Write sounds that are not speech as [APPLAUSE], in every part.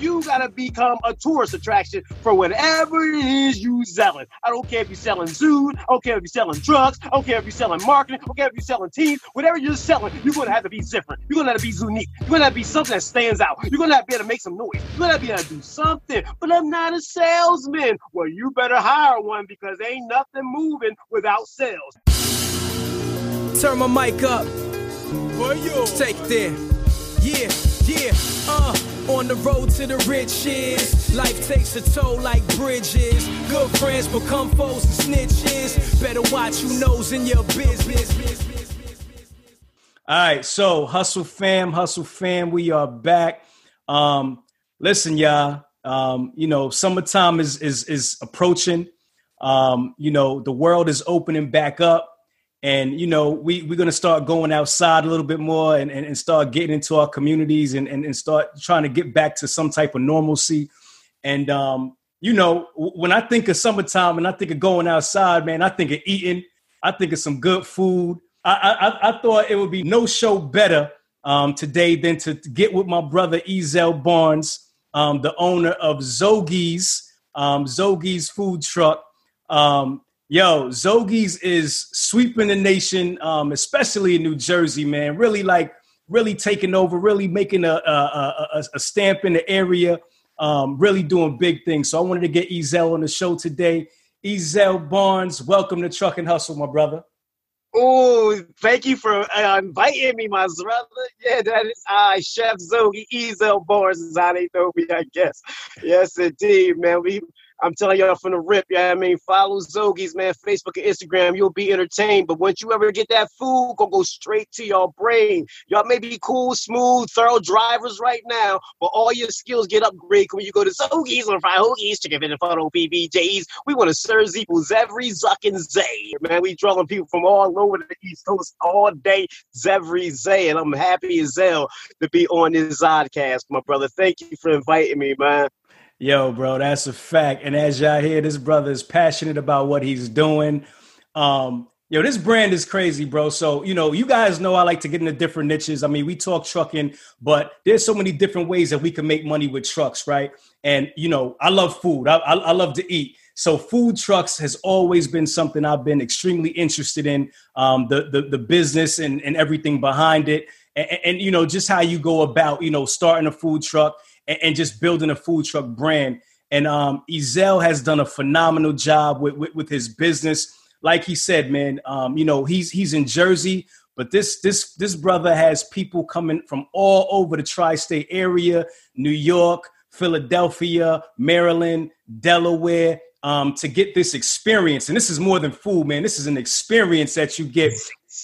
So you gotta become a tourist attraction for whatever it is you selling. I don't care if you're selling zoos, I don't care if you're selling drugs, I don't care if you're selling marketing, I don't care if you're selling teams, whatever you're selling, you're gonna have to be different. You're gonna have to be unique. You're gonna have to be something that stands out. You're gonna have to be able to make some noise. You're gonna have to be able to do something. But I'm not a salesman. Well, you better hire one because ain't nothing moving without sales. Turn my mic up. For you. Take there. Yeah, yeah, uh, on the road to the riches. Life takes a toll like bridges. Good friends become foes and snitches. Better watch who knows in your business. All right, so Hustle Fam, Hustle Fam, we are back. Um, listen, y'all, um, you know, summertime is is is approaching. Um, you know, the world is opening back up and you know we we're going to start going outside a little bit more and, and, and start getting into our communities and, and, and start trying to get back to some type of normalcy. And um, you know when i think of summertime and i think of going outside man i think of eating. I think of some good food. I i, I thought it would be no show better um, today than to get with my brother ezel barnes um, the owner of zogies um, zogies food truck. Um, Yo, Zogies is sweeping the nation, um, especially in New Jersey, man. Really like, really taking over, really making a, a, a, a stamp in the area, um, really doing big things. So I wanted to get Ezel on the show today. Ezel Barnes, welcome to Truck and Hustle, my brother. Oh, thank you for uh, inviting me, my brother. Yeah, that is I, Chef Zogi Ezel Barnes, how they know me, I guess. Yes, indeed, man. We I'm telling y'all from the rip, yeah, I mean, follow Zogies, man, Facebook and Instagram. You'll be entertained. But once you ever get that food, gonna go straight to your brain. Y'all may be cool, smooth, thorough drivers right now, but all your skills get upgraded when you go to Zogies on Fried Hoagies, Chicken and Photo PBJs. We want to serve equals every zucking day, man. We drawing people from all over the East Coast all day, every day, and I'm happy as hell to be on this podcast, my brother. Thank you for inviting me, man. Yo, bro, that's a fact. And as y'all hear, this brother is passionate about what he's doing. Um, yo, this brand is crazy, bro. So, you know, you guys know I like to get into different niches. I mean, we talk trucking, but there's so many different ways that we can make money with trucks, right? And, you know, I love food, I, I, I love to eat. So food trucks has always been something I've been extremely interested in, um, the, the, the business and, and everything behind it. And, and, you know, just how you go about, you know, starting a food truck and, and just building a food truck brand. And um, Ezel has done a phenomenal job with, with, with his business. Like he said, man, um, you know, he's he's in Jersey, but this this this brother has people coming from all over the tri-state area, New York, Philadelphia, Maryland, Delaware, um, to get this experience. And this is more than food, man. This is an experience that you get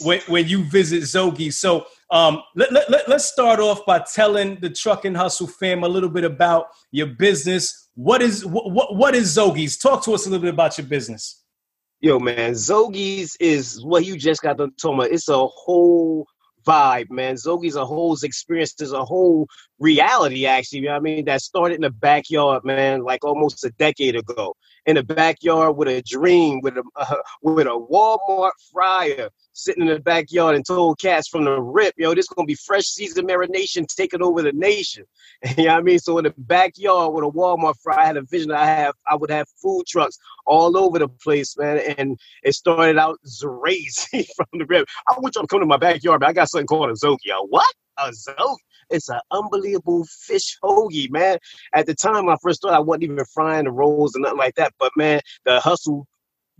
when, when you visit Zogi. So um, let, let, let, us start off by telling the Truck and Hustle fam a little bit about your business. What is what, what, what is Zogies? Talk to us a little bit about your business. Yo, man, Zogies is what you just got to talk about. It's a whole vibe, man. Zogies a whole experience. There's a whole reality, actually. You know I mean, that started in the backyard, man, like almost a decade ago. In the backyard with a dream, with a uh, [LAUGHS] with a Walmart fryer sitting in the backyard and told cats from the rip, yo, this gonna be fresh season marination taking over the nation. [LAUGHS] you know what I mean? So in the backyard with a Walmart fry, I had a vision I have I would have food trucks all over the place, man. And it started out [LAUGHS] crazy from the rip. I want y'all to come to my backyard, but I got something called a Zogi. A what? A Zogi? It's an unbelievable fish hoagie, man. At the time I first started, I wasn't even frying the rolls and nothing like that. But man, the hustle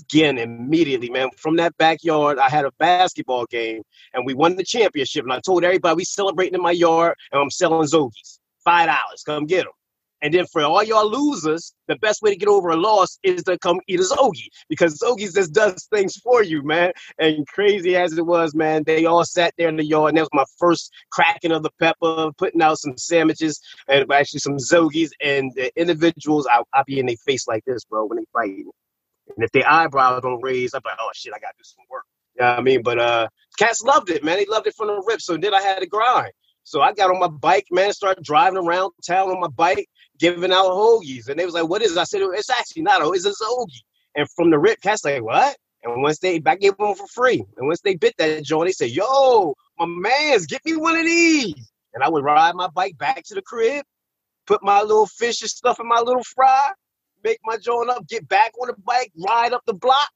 again immediately, man. From that backyard, I had a basketball game and we won the championship. And I told everybody we celebrating in my yard and I'm selling Zogies. Five dollars, come get them. And then for all y'all losers, the best way to get over a loss is to come eat a Zogie because Zogie just does things for you, man. And crazy as it was, man, they all sat there in the yard, and that was my first cracking of the pepper, putting out some sandwiches and actually some Zogies. And the individuals, I, I be in their face like this, bro, when they fighting. And if their eyebrows don't raise, I'm like, oh shit, I gotta do some work. You know I mean? But uh cats loved it, man. They loved it from the rip. So then I had to grind. So I got on my bike, man, started driving around town on my bike, giving out hoagies. And they was like, what is it? I said, it's actually not a, it's a hoagie. And from the rip, cats like, what? And once they, I gave them for free. And once they bit that joint, they said, yo, my man's, get me one of these. And I would ride my bike back to the crib, put my little fish and stuff in my little fry, make my joint up, get back on the bike, ride up the block,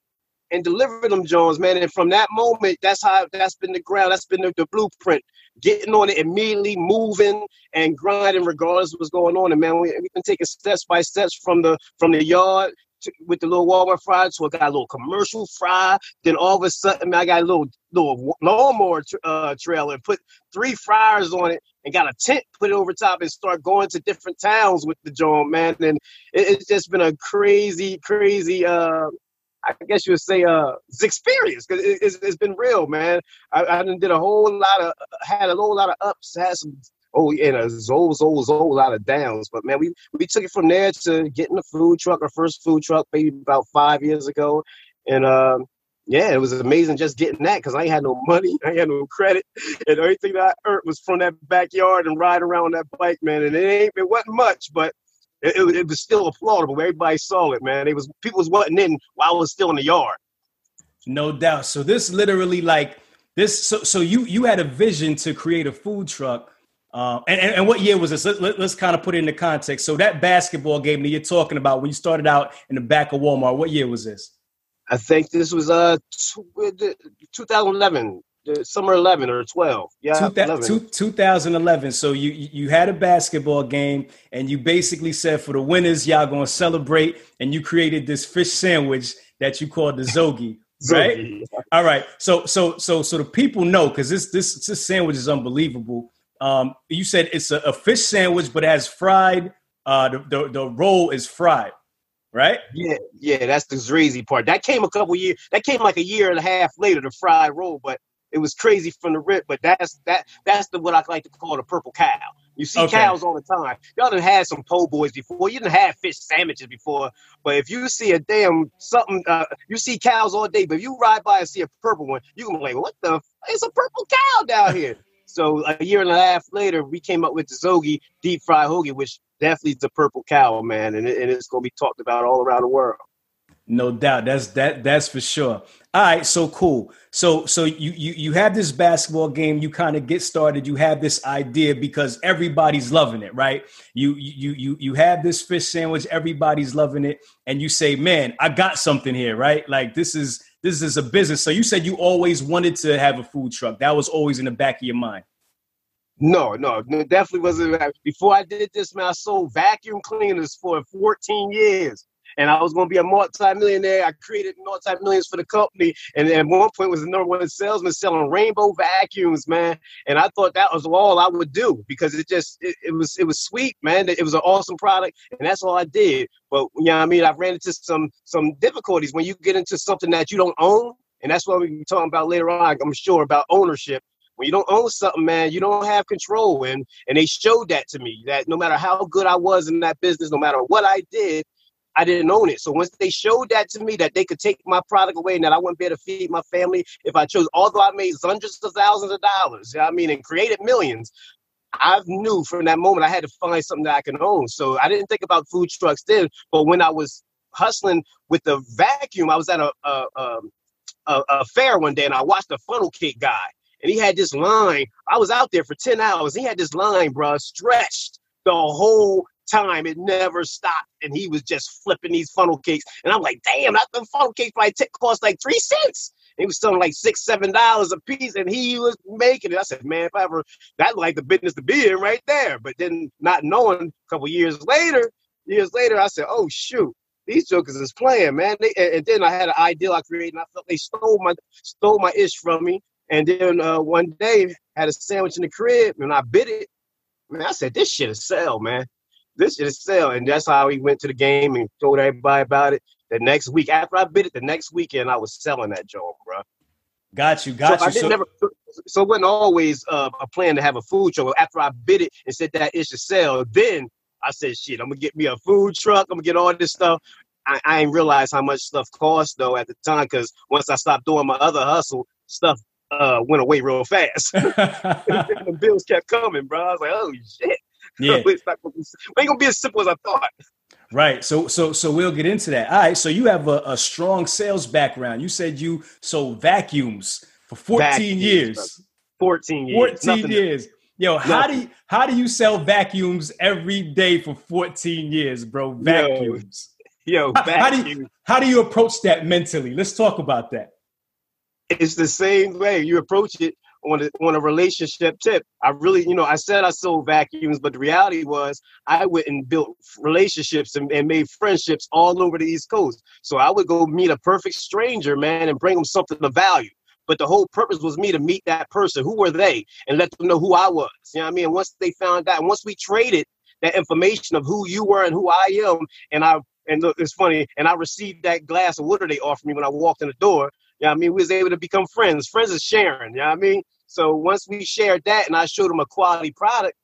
and deliver them Jones, man. And from that moment, that's how that's been the ground, that's been the, the, blueprint. Getting on it immediately, moving and grinding regardless of what's going on. And man, we, have been taking steps by steps from the from the yard to, with the little Walmart fry to I got a little commercial fry. Then all of a sudden, I got a little little lawnmower uh, trailer put three fryers on it and got a tent put it over top and start going to different towns with the joint, man. And it, it's just been a crazy, crazy uh I guess you would say uh experience because it, it's, it's been real, man. I, I did a whole lot of had a whole lot of ups, had some oh and a whole whole whole lot of downs. But man, we we took it from there to getting a food truck, our first food truck, maybe about five years ago, and um. Yeah, it was amazing just getting that because I had no money, [LAUGHS] I had no credit, and everything that I earned was from that backyard and riding around that bike, man. And it ain't it wasn't much, but it, it, it was still applaudable. Everybody saw it, man. It was people was wanting in while I was still in the yard. No doubt. So this literally like this. So so you you had a vision to create a food truck. Uh, and, and, and what year was this? Let, let, let's kind of put it into context. So that basketball game that you're talking about when you started out in the back of Walmart, what year was this? I think this was uh 2011 summer 11 or 12 yeah 2011 so you you had a basketball game and you basically said for the winners y'all gonna celebrate and you created this fish sandwich that you called the zogie [LAUGHS] right all right so so so so the people know because this this this sandwich is unbelievable um you said it's a, a fish sandwich but it has fried uh the, the the roll is fried right? Yeah, yeah, that's the crazy part. That came a couple years. That came like a year and a half later, the fried roll. But it was crazy from the rip, but that's that that's the what I like to call the purple cow. You see okay. cows all the time. Y'all done had some po' boys before. You didn't have fish sandwiches before. But if you see a damn something, uh, you see cows all day. But if you ride by and see a purple one, you can be like, "What the? F- it's a purple cow down here." so a year and a half later, we came up with the Zogie deep fried hoagie, which definitely is the purple cow, man, and, it, and it's gonna be talked about all around the world. No doubt. That's that that's for sure. All right, so cool. So so you you you have this basketball game, you kind of get started, you have this idea because everybody's loving it, right? You you you you have this fish sandwich, everybody's loving it, and you say, "Man, I got something here," right? Like this is this is a business. So you said you always wanted to have a food truck. That was always in the back of your mind. No, no, definitely wasn't. Before I did this, man, I sold vacuum cleaners for 14 years and I was going to be a multi-millionaire. I created multi-millions for the company, and at one point was the number one salesman selling rainbow vacuums, man. And I thought that was all I would do because it just it, it was it was sweet, man. It was an awesome product, and that's all I did. But you know, I mean, I ran into some some difficulties when you get into something that you don't own, and that's what we'll be talking about later on. I'm sure about ownership when you don't own something, man, you don't have control. And and they showed that to me that no matter how good I was in that business, no matter what I did, I didn't own it. So once they showed that to me, that they could take my product away and that I wouldn't be able to feed my family if I chose, although I made hundreds of thousands of dollars, you know I mean, and created millions, I knew from that moment I had to find something that I can own. So I didn't think about food trucks then, but when I was hustling with the vacuum, I was at a a, um, a, a fair one day and I watched a funnel cake guy. And he had this line. I was out there for 10 hours. He had this line, bro, stretched the whole time. It never stopped. And he was just flipping these funnel cakes. And I'm like, damn, that the funnel cake probably t- cost like three cents. And He was selling like six, seven dollars a piece, and he was making it. I said, man, if I ever that like the business to be in right there. But then not knowing a couple years later, years later, I said, oh shoot, these jokers is playing, man. They, and then I had an ideal I created, and I felt they stole my stole my ish from me. And then uh, one day, had a sandwich in the crib, and I bit it. Man, I said, this shit is sell, man this shit is sell. And that's how we went to the game and told everybody about it. The next week, after I bid it, the next weekend I was selling that joint, bro. Got you, got so you. I didn't So, never, so it wasn't always uh, a plan to have a food truck. After I bid it and said that it should sell, then I said, shit, I'm gonna get me a food truck. I'm gonna get all this stuff. I, I ain't realize how much stuff cost though at the time because once I stopped doing my other hustle, stuff uh, went away real fast. [LAUGHS] [LAUGHS] the bills kept coming, bro. I was like, oh shit. Yeah, [LAUGHS] it's not gonna be, it ain't gonna be as simple as I thought. right. So, so, so we'll get into that. All right. So you have a, a strong sales background. You said you sold vacuums for 14 Vacuums, years. 14 years. 14 Nothing- years. Yo, how do you how do you sell vacuums every day for 14 years, bro? Vacuums. Yo, How- how do you- How do you approach that mentally? Let's talk about that. it's the same way you approach it on a, on a relationship tip. I really, you know, I said I sold vacuums, but the reality was I went and built relationships and, and made friendships all over the East Coast. So I would go meet a perfect stranger, man, and bring them something of value. But the whole purpose was me to meet that person. Who were they? And let them know who I was. You know what I mean? And once they found and once we traded that information of who you were and who I am, and I and look, it's funny, and I received that glass of water they offered me when I walked in the door. Know I mean? We was able to become friends. Friends is sharing, know I mean? So once we shared that and I showed them a quality product,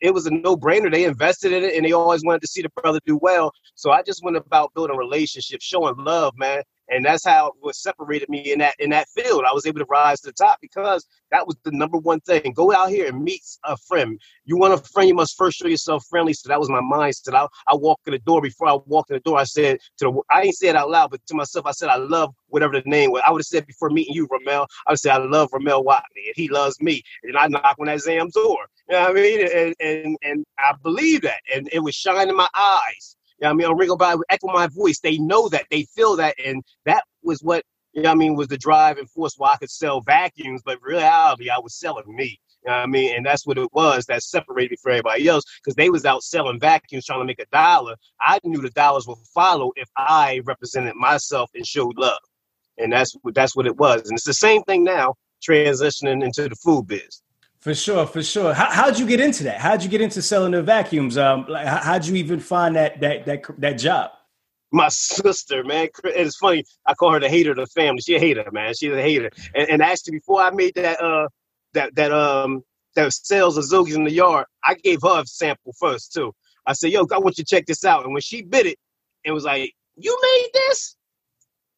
it was a no-brainer. They invested in it and they always wanted to see the brother do well. So I just went about building relationships, showing love, man. And that's how what separated me in that in that field. I was able to rise to the top because that was the number one thing. Go out here and meet a friend. You want a friend, you must first show yourself friendly. So that was my mindset. I, I walked in the door. Before I walked in the door, I said to the I ain't say it out loud, but to myself, I said I love whatever the name was. I would have said before meeting you, Ramel, I would say I love Ramel Watley and he loves me. And I knock on that Zam's door. You know what I mean? And and and I believe that. And it was shining in my eyes. You know I mean? I'm ringing by echo my voice. They know that, they feel that, and that was what you know I mean was the driving force why I could sell vacuums, but reality I was selling me. You know I mean? And that's what it was that separated me from everybody else because they was out selling vacuums trying to make a dollar. I knew the dollars would follow if I represented myself and showed love. And that's what that's what it was. And it's the same thing now, transitioning into the food biz. For sure, for sure. How, how'd you get into that? How'd you get into selling the vacuums? Um, like, how, how'd you even find that that that that job? my sister, man. It's funny. I call her the hater of the family. She a hater, man. She's a hater. And, and actually, before I made that uh that that um that sales of Zogies in the yard, I gave her a sample first too. I said, "Yo, I want you to check this out." And when she bit it, and was like, "You made this?"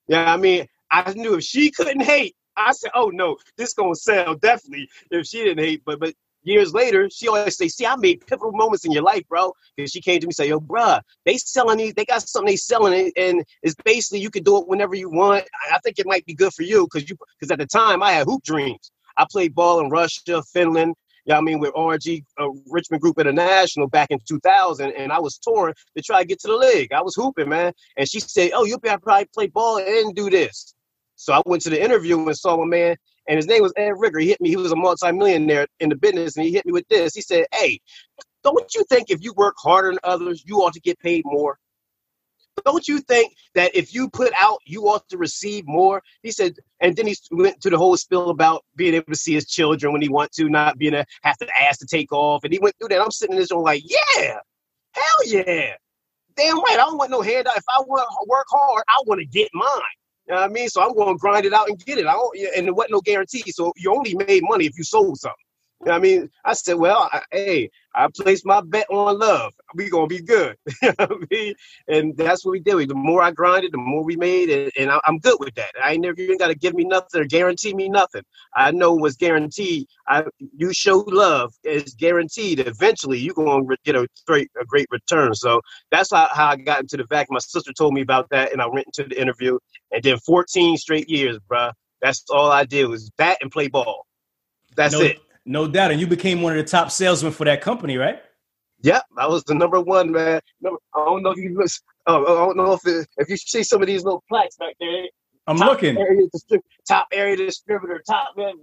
Yeah, I mean, I knew if she couldn't hate, I said, "Oh no, this gonna sell definitely." If she didn't hate, but but years later, she always say, "See, I made pivotal moments in your life, bro." Because she came to me and say, "Yo, bruh, they selling these. They got something they selling it, and it's basically you can do it whenever you want. I think it might be good for you because you because at the time I had hoop dreams. I played ball in Russia, Finland. You I mean, with RG uh, Richmond Group International back in 2000, and I was touring to try to get to the league. I was hooping, man. And she said, "Oh, you'll be able to probably play ball and do this." So I went to the interview and saw a man, and his name was Ed Rigger. He hit me. He was a multimillionaire in the business, and he hit me with this. He said, "Hey, don't you think if you work harder than others, you ought to get paid more? Don't you think that if you put out, you ought to receive more?" He said, and then he went to the whole spill about being able to see his children when he want to, not being a have to ask to take off, and he went through that. I'm sitting in this one like, "Yeah, hell yeah." Damn right, I don't want no handout. If I want to work hard, I want to get mine. You know what I mean? So I'm going to grind it out and get it. I don't, and there wasn't no guarantee. So you only made money if you sold something. You know what I mean? I said, well, I, hey, I placed my bet on love. We gonna be good. you know I mean? And that's what we did. The more I grinded, the more we made, and, and I, am good with that. I ain't never even got to give me nothing or guarantee me nothing. I know what's guaranteed. I you show love is guaranteed. Eventually, you gonna get a great a great return. So that's how, how I got into the vacuum. My sister told me about that, and I went into the interview. And then 14 straight years, bruh. That's all I did was bat and play ball. That's no, it. No doubt. And you became one of the top salesmen for that company, right? Yep, I was the number one man. Number, I don't know if you miss, oh, I don't know if it, if you see some of these little plaques back there. I'm top looking. Area top area distributor, top man,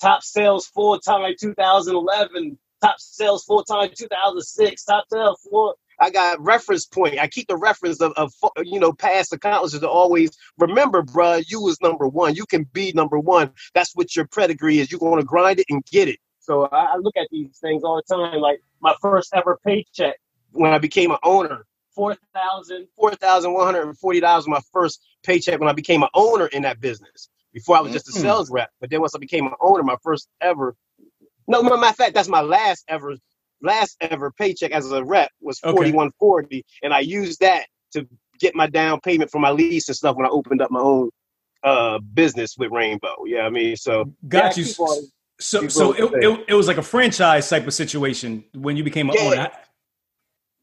top sales full time 2011, top sales full time 2006, top sales full. I got reference point. I keep the reference of, of you know past accomplishments to always remember, bruh, you was number one. You can be number one. That's what your pedigree is. You're going to grind it and get it. So I, I look at these things all the time. Like my first ever paycheck when I became an owner. Four thousand, four thousand one hundred and forty dollars my first paycheck when I became an owner in that business. Before I was just a Mm. sales rep, but then once I became an owner, my first ever, no, matter of fact, that's my last ever, last ever paycheck as a rep was forty one forty, and I used that to get my down payment for my lease and stuff when I opened up my own uh business with Rainbow. Yeah, I mean, so Got yeah, you. on- So, so it, it, it was like a franchise type of situation when you became an Yeah. owner.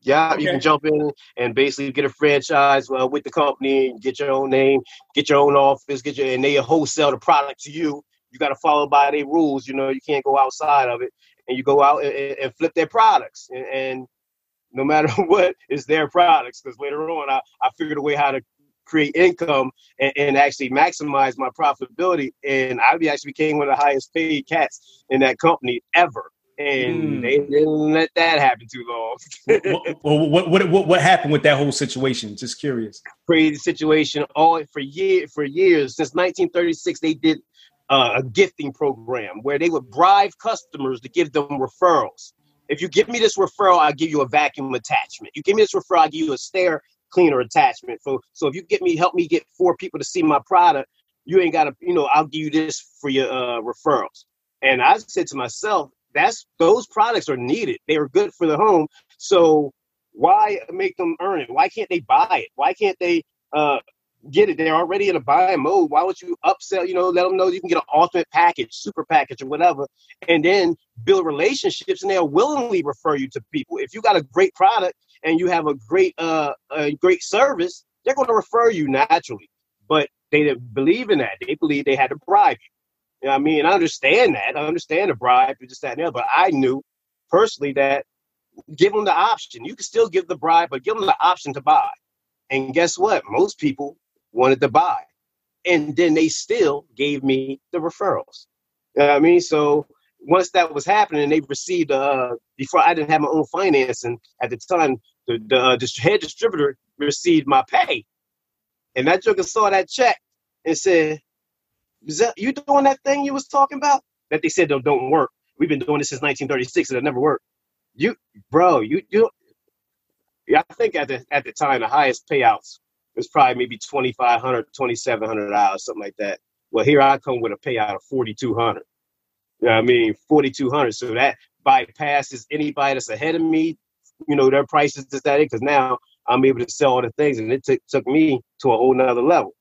Yeah, you can jump in and basically get a franchise uh, with the company, and get your own name, get your own office, get your and they wholesale the product to you. You got to follow by their rules. You know, you can't go outside of it, and you go out and, and- flip their products. And, and no matter [LAUGHS] what, it's their products. Because later on, I, I figured a way how to create income and, and actually maximize my profitability. And I actually became one of the highest paid cats in that company ever. And Mm. they didn't let that happen too long. [LAUGHS] what, what, what, what, what happened with that whole situation? Just curious. crazy situation all for year for years since 1936 they did uh, a gifting program where they would bribe customers to give them referrals. If you give me this referral i'll give you a vacuum attachment. You give me this referral i'll give you a stair cleaner attachment. So so if you get me help me get four people to see my product you ain't gotta you know i'll give you this for your uh, referrals. And i said to myself that's those products are needed. They are good for the home. So why make them earn it? Why can't they buy it? Why can't they uh, get it? They're already in a buying mode. Why would you upsell? You know, let them know you can get an ultimate package, super package, or whatever, and then build relationships, and they'll willingly refer you to people. If you got a great product and you have a great uh, a great service, they're going to refer you naturally. But they didn't believe in that. They believe they had to bribe you. You know I mean? I understand that. I understand the bribe, just that and the. But I knew personally that give them the option. You can still give the bribe, but give them the option to buy. And guess what? Most people wanted to buy. And then they still gave me the referrals. You know I mean? So once that was happening, they received, uh, before I didn't have my own financing at the time, the, the uh, head distributor received my pay. And that joker saw that check and said, that you doing that thing you was talking about? That they said don't, don't work. We've been doing this since 1936 and it never worked. You, bro, you, you, yeah, I think at the at the time the highest payouts was probably maybe 2500 2700 dollars something like that well here i come with a payout of 4200 you know what i mean 4200 so that bypasses anybody that's ahead of me you know their prices is that it because now i'm able to sell all the things and it took took me to a whole nother level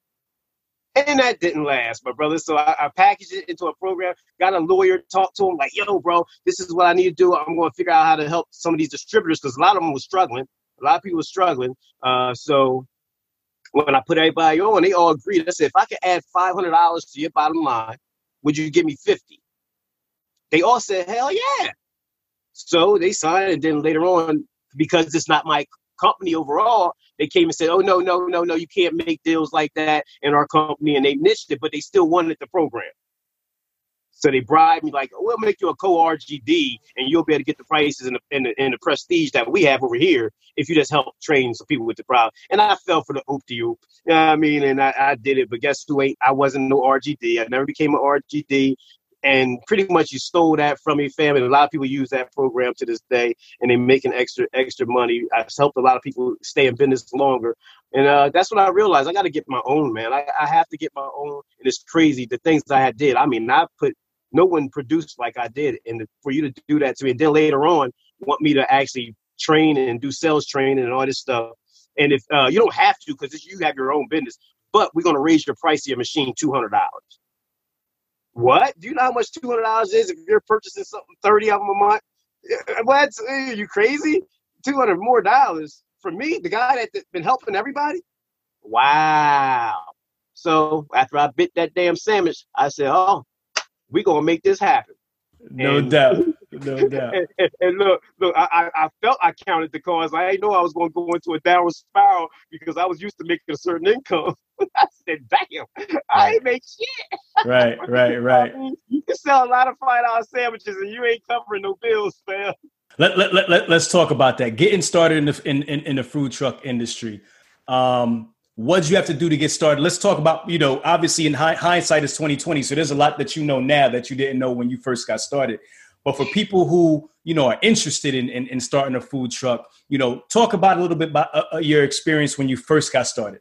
and that didn't last, my brother. So I, I packaged it into a program, got a lawyer, talked to him like, yo, bro, this is what I need to do. I'm going to figure out how to help some of these distributors because a lot of them were struggling. A lot of people were struggling. Uh, so when I put everybody on, they all agreed. I said, if I could add $500 to your bottom line, would you give me 50? They all said, hell yeah. So they signed, and then later on, because it's not my company overall, they came and said, oh, no, no, no, no, you can't make deals like that in our company. And they niched it, but they still wanted the program. So they bribed me like, we'll make you a co-RGD and you'll be able to get the prices and the, and the, and the prestige that we have over here if you just help train some people with the problem. And I fell for the oop de oop. You know what I mean? And I, I did it, but guess who ain't? I wasn't no RGD. I never became an RGD. And pretty much you stole that from your family. A lot of people use that program to this day and they're making extra extra money. I've helped a lot of people stay in business longer. And uh, that's when I realized I got to get my own, man. I, I have to get my own. And it's crazy the things I did. I mean, I put no one produced like I did, and for you to do that to me, and then later on want me to actually train and do sales training and all this stuff. And if uh, you don't have to, because you have your own business, but we're gonna raise your price of your machine two hundred dollars. What? Do you know how much two hundred dollars is if you're purchasing something thirty of them a month? [LAUGHS] What? Are you crazy? Two hundred more dollars for me, the guy that's been helping everybody. Wow. So after I bit that damn sandwich, I said, "Oh, we gonna make this happen." No And- doubt. [LAUGHS] No doubt. and, and- look, look, I, I felt I counted the cards. I didn't know I was going to go into a downward spiral because I was used to making a certain income. [LAUGHS] I said, "Damn, I ain't make shit." Right, [LAUGHS] right, right. I mean, you can sell a lot of five dollar sandwiches and you ain't covering no bills, man. Let, let, let, let, us talk about that. Getting started in the in, in, in the food truck industry. Um, what did you have to do to get started? Let's talk about, you know, obviously in hi- hindsight is 2020. So there's a lot that you know now that you didn't know when you first got started. But for people who, you know are interested in in, in starting a food truck, you know, talk about a little bit about uh, uh your experience when you first got started.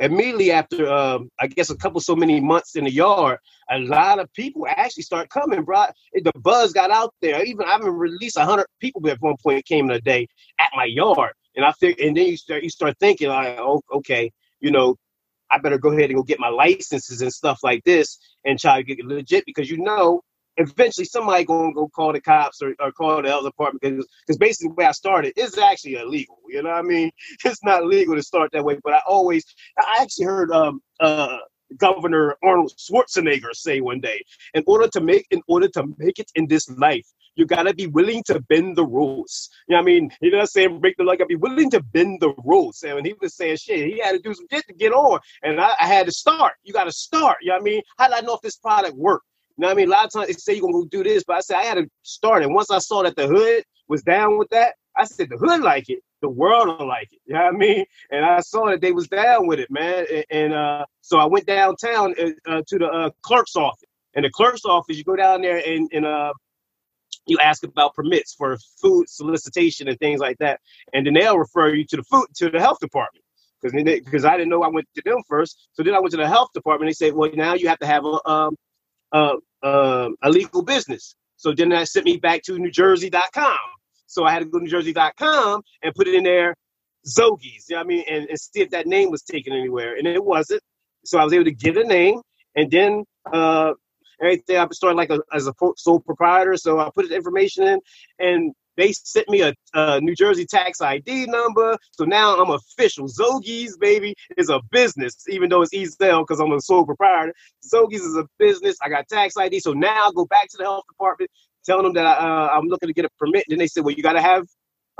immediately after um, I guess a couple so many months in the yard, a lot of people actually start coming, bro. The buzz got out there. Even I have released hundred people at one point came in a day at my yard, and I think, and then you start you start thinking like, oh, okay, you know, I better go ahead and go get my licenses and stuff like this and try to get legit because you know eventually somebody gonna go call the cops or, or call the health department because because basically the way I started is actually illegal. You know what I mean? [LAUGHS] It's not legal to start that way. But I always I actually heard um uh Governor Arnold Schwarzenegger say one day, in order to make in order to make it in this life, you gotta be willing to bend the rules. You know what I mean? He doesn't say break the law, gotta be willing to bend the rules. And he was saying shit, he had to do some shit to get on. And I, I had to start. You gotta start. You know what I mean? How did I know if this product worked? You know what I mean? A lot of times they say you're gonna go do this, but I said I had to start. And once I saw that the hood was down with that, I said the hood like it, the world don't like it. [LAUGHS] You know what I mean? And I saw that they was down with it, man. And, and uh, so I went downtown uh, uh, to the uh, clerk's office. And the clerk's office, you go down there and, and uh, you ask about permits for food solicitation and things like that, and then they'll refer you to the food to the health department because because I didn't know I went to them first. So then I went to the health department. They said, well, now you have to have a um, uh, uh, a legal business. So then that sent me back to NewJersey.com. So I had to go to NewJersey.com and put it in there, Zogies. You know I mean? And, and see if that name was taken anywhere. And it wasn't. So I was able to get a name. And then uh, everything I started like a, as a sole proprietor. So I put the information in, and they sent me a, a, New Jersey tax ID number. So now I'm official. Zogies, baby, is a business, even though it's e-sale because I'm a sole proprietor. Zogies is a business. I got tax ID. So now I go back to the health department, telling them that uh, I'm looking to get a permit. And then they said, well, you got to have,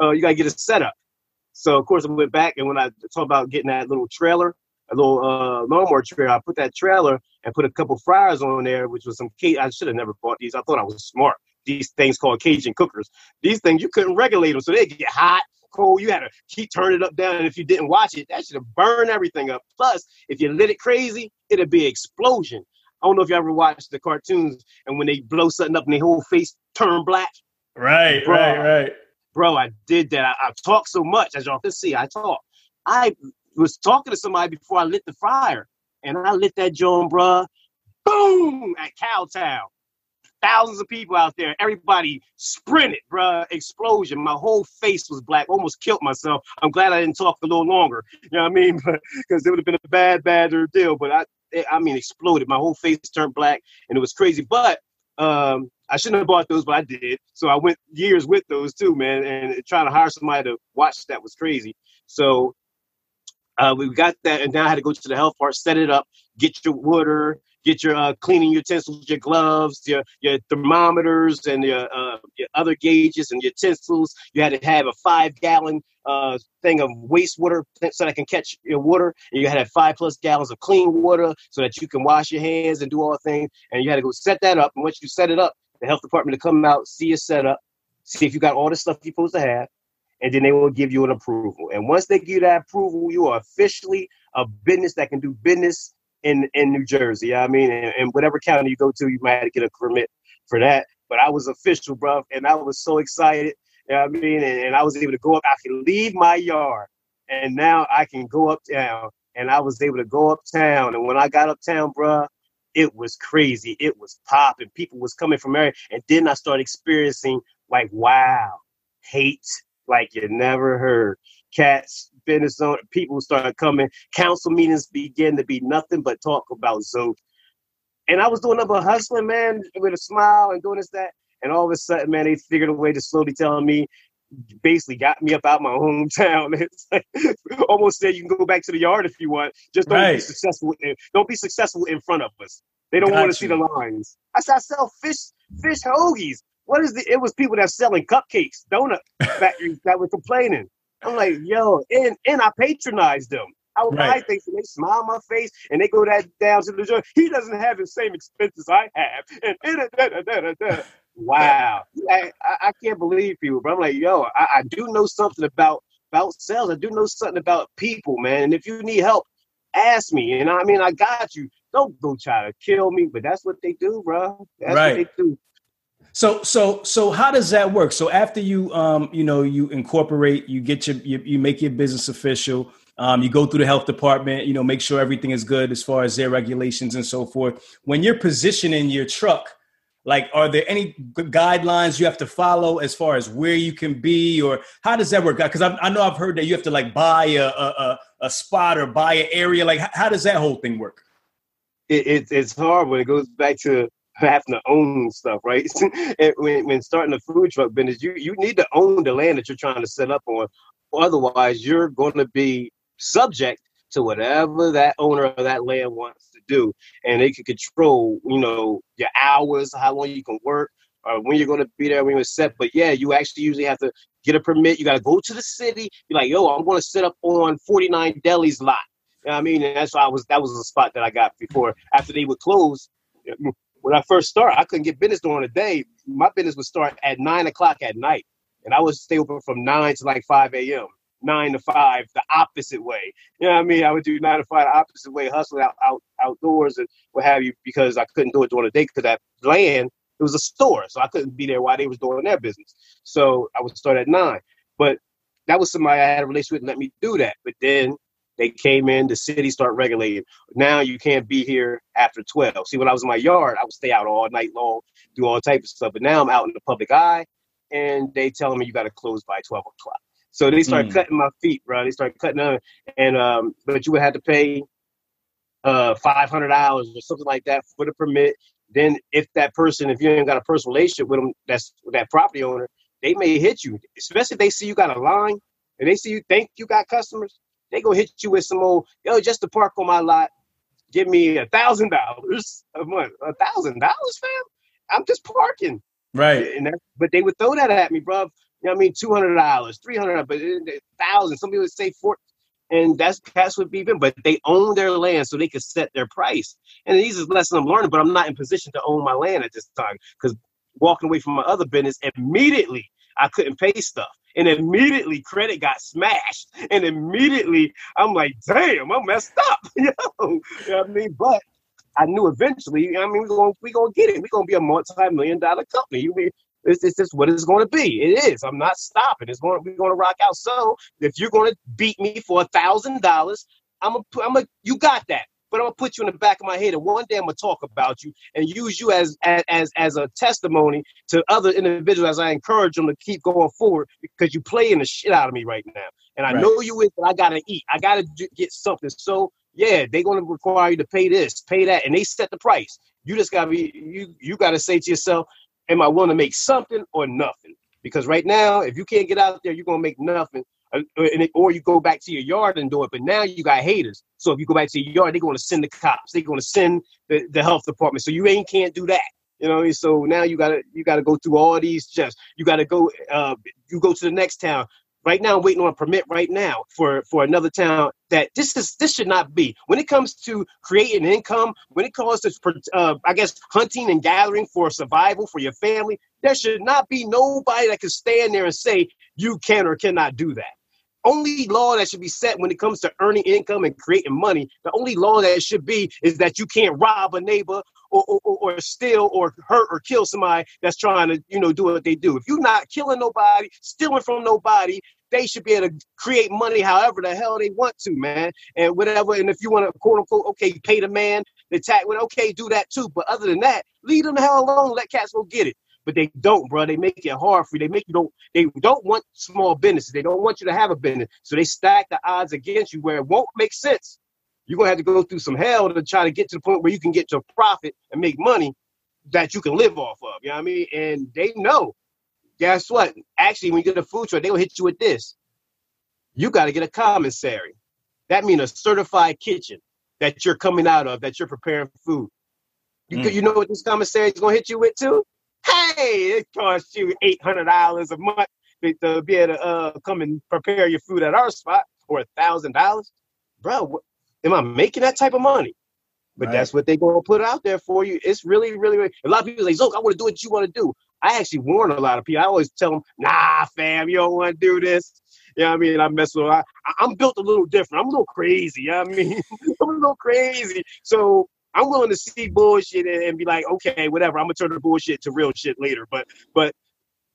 uh, you got to get a setup. So of course I went back, and when I talked about getting that little trailer, a little uh, lawnmower trailer, I put that trailer and put a couple fryers on there, which was some. I should have never bought these. I thought I was smart these things called Cajun cookers. These things you couldn't regulate them, so they get hot, cold. You had to keep turning it up, down. And if you didn't watch it, that should have burned everything up. Plus, if you lit it crazy, it'd be an explosion. I don't know if you ever watched the cartoons and when they blow something up and their whole face turn black. Right, bro, right, right. Bro, I did that. I, I talk so much, as y'all can see, I talk. I was talking to somebody before I lit the fire, and I lit that joint, bro. Boom! At Cowtown thousands of people out there. Everybody sprinted, bruh. Explosion. My whole face was black. Almost killed myself. I'm glad I didn't talk a little longer. You know what I mean? [LAUGHS] Because it would have been a bad, bad deal. But I, I mean, exploded. My whole face turned black, and it was crazy. But um, I shouldn't have bought those, but I did. So I went years with those too, man. And trying to hire somebody to watch that was crazy. So uh, we got that, and now I had to go to the health part, set it up, get your water, get your uh, cleaning utensils, your gloves, your your thermometers, and your, uh, your other gauges and utensils. You had to have a five gallon uh, thing of wastewater so that I can catch your water. And you had to have five plus gallons of clean water so that you can wash your hands and do all things. And you had to go set that up. And once you set it up, the health department to come out, see your setup, see if you got all the stuff you're supposed to have, and then they will give you an approval. And once they give you that approval, you are officially a business that can do business in in New Jersey. I mean, and, whatever county you go to, you might get a permit for that. But I was official, bro, and I was so excited. You know I mean, and, and I was able to go up. I could leave my yard, and now I can go uptown. And I was able to go uptown. And when I got uptown, bro, it was crazy. It was popping. People was coming from area, and then I started experiencing like, wow, hate like you never heard. Cats business owner, people started coming. Council meetings began to be nothing but talk about Zoe. And I was doing nothing but hustling, man, with a smile and doing this, that. And all of a sudden, man, they figured a way to slowly tell me, basically got me up out my hometown. [LAUGHS] It's like, almost said you can go back to the yard if you want. Just don't right. be successful. In, don't be successful in front of us. They don't want to see the lines. I said I sell fish fish hoagies. what is the? It was people that selling cupcakes, donut factories [LAUGHS] that were complaining. I'm like, yo, and and I patronized them. I would right. buy things and they smile on my face and they go that down to the joint. He doesn't have the same expenses I have. And da, da, da, [LAUGHS] wow, I, I, can't believe people. But I'm like, yo, I, I do know something about about sales. I do know something about people, man. And if you need help, ask me. And I mean, I got you. Don't go try to kill me, but that's what they do, bro. That's right. what they do. So so so how does that work? So after you um you know you incorporate, you get your you, you make your business official. Um, you go through the health department, you know, make sure everything is good as far as their regulations and so forth. When you're positioning your truck, like, are there any guidelines you have to follow as far as where you can be, or how does that work? Because I, know I've heard that you have to like buy a, a, a spot or buy an area. Like, how does that whole thing work? It, it, it's hard when it goes back to having to own stuff, right? [LAUGHS] when, when starting a food truck business, you, you need to own the land that you're trying to set up on. Otherwise, you're going to be subject to whatever that owner of that land wants to do. And they can control, you know, your hours, how long you can work, or when you're going to be there, when you're set. But yeah, you actually usually have to get a permit. You got to go to the city. Be like, yo, I'm going to set up on 49 Deli's lot. You know I mean? And that's why I was, that was the spot that I got before. After they would close, when I first started, I couldn't get business during the day. My business would start at nine o'clock at night. And I would stay open from nine to like 5 a.m nine to five the opposite way. You know what I mean? I would do nine to five the opposite way, hustle out, out outdoors and what have you, because I couldn't do it during the day because that land it was a store, so I couldn't be there while they was doing their business. So I would start at nine. But that was somebody I had a relationship with and let me do that. But then they came in, the city start regulating. Now you can't be here after 12. See, when I was in my yard, I would stay out all night long, do all types of stuff. But now I'm out in the public eye, and they telling me you got to close by 12 o'clock. So they start mm. cutting my feet, bro. They start cutting them, and um, but you would have to pay uh five hundred dollars or something like that for the permit. Then if that person, if you ain't got a personal relationship with them, that's with that property owner, they may hit you. Especially if they see you got a line and they see you think you got customers, they gonna hit you with some old yo just to park on my lot. Give me a thousand dollars a month. A thousand dollars, fam. I'm just parking. Right. And that, but they would throw that at me, bro. You know what I mean? Two hundred dollars, three hundred, but eh, eh, thousand. Some people would say four, and that's that's what beef But they own their land, so they could set their price. And these is lesson I'm learning. But I'm not in position to own my land at this time because walking away from my other business immediately, I couldn't pay stuff. And immediately credit got smashed. And immediately I'm like, damn, I'm messed up. [LAUGHS] you know what I mean? But I knew eventually, I mean, we're gonna we gonna get it. We're gonna be a multi-million dollar company. You mean it's, it's just what it's going to be. It is. I'm not stopping. It's going. We're to rock out. So if you're going to beat me for a thousand dollars, I'm a. I'm a. You got that. But I'm gonna put you in the back of my head, and one day I'm gonna talk about you and use you as as as a testimony to other individuals as I encourage them to keep going forward because you playing the shit out of me right now, and I right. know you is, but I gotta eat. I gotta get something. So yeah, they're gonna require you to pay this, pay that, and they set the price. You just gotta be you. You gotta say to yourself, am I willing to make something or nothing? Because right now, if you can't get out there, you're gonna make nothing, uh, or you go back to your yard and do it. But now you got haters. So if you go back to your yard, they're gonna send the cops. They're gonna send the, the health department. So you ain't can't do that. You know, so now you gotta you gotta go through all these steps. You gotta go. Uh, you go to the next town. Right now, I'm waiting on a permit right now for for another town. That this is this should not be. When it comes to creating income, when it comes to uh, I guess hunting and gathering for survival for your family, there should not be nobody that can stand there and say you can or cannot do that only law that should be set when it comes to earning income and creating money, the only law that should be is that you can't rob a neighbor or, or, or steal or hurt or kill somebody that's trying to, you know, do what they do. If you're not killing nobody, stealing from nobody, they should be able to create money however the hell they want to, man. And whatever. And if you want to quote unquote, okay, pay the man, the tax, well, okay, do that too. But other than that, leave them the hell alone. Let cats go get it. But they don't, bro. They make it hard for you. They make you don't. They don't want small businesses. They don't want you to have a business. So they stack the odds against you where it won't make sense. You're gonna have to go through some hell to try to get to the point where you can get your profit and make money that you can live off of. You know what I mean? And they know guess what? Actually, when you get a food truck, they'll hit you with this. You got to get a commissary. That means a certified kitchen that you're coming out of, that you're preparing food. You, mm. you know what this commissary is going to hit you with too? Hey, it costs you eight hundred dollars a month to be able to uh, come and prepare your food at our spot, or a thousand dollars, bro. Am I making that type of money? But right. that's what they're gonna put out there for you. It's really, really, really a lot of people say, Zoke, I want to do what you want to do. I actually warn a lot of people. I always tell them, nah, fam, you don't want to do this. You know what I mean? I mess with I, I'm built a little different. I'm a little crazy. You know what I mean? [LAUGHS] I'm a little crazy. So I'm willing to see bullshit and, and, be like, okay, whatever. I'm gonna turn the bullshit to real shit later. But but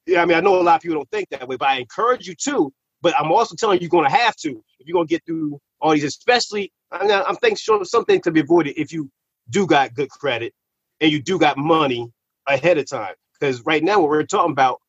yeah, I mean, I know a lot of people don't think that way, but I encourage you to. But I'm also telling you, you're gonna have to if you're gonna get through all these, especially I'm, I'm thinking sure something to be avoided if you do got good credit and you do got money ahead of time. Because right now, what we're talking about,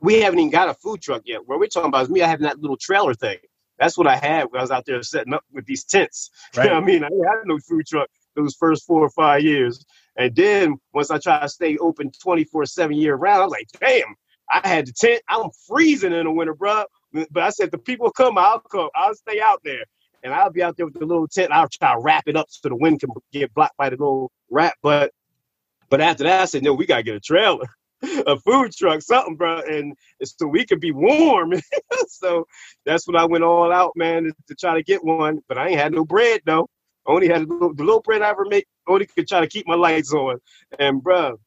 we haven't even got a food truck yet. What we're talking about is me having that little trailer thing. That's what I had when I was out there setting up with these tents. Right. [LAUGHS] You know I mean? I had no food truck those first four or five years. And then once I tried to stay open 24 7 year round, I was like, damn, I had the tent. I'm freezing in the winter, bro. But I said, the people come, I'll come. I'll stay out there. And I'll be out there with the little tent. I'll try to wrap it up so the wind can get blocked by the little wrap. But but after that, I said, no, we got to get a trailer. [LAUGHS] a food truck, something, bro, and so we could be warm. [LAUGHS] so that's when I went all out, man, to try to get one. But I ain't had no bread though. Only had little, the little bread I ever make. Only could try to keep my lights on. And bro,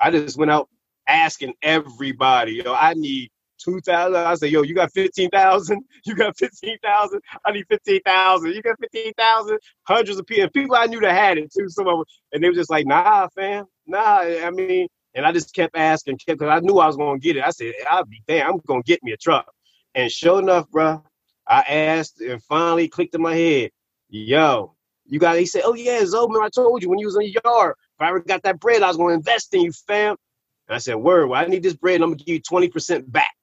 I just went out asking everybody, yo, I need two thousand. I said, yo, you got fifteen thousand? [LAUGHS] You got fifteen thousand? I need fifteen thousand. You got fifteen thousand? Hundreds of people, people I knew that had it too. Some of them, and they were just like, nah, fam, nah. I mean, and I just kept asking, kept because I knew I was gonna get it. I said, I'll be damn, I'm gonna get me a truck. And sure enough, bro, I asked and finally clicked in my head, yo, you got he said, Oh yeah, Zoman, I told you when you was in your yard, if I ever got that bread, I was gonna invest in you, fam. And I said, Word, well, I need this bread, and I'm gonna give you 20% back.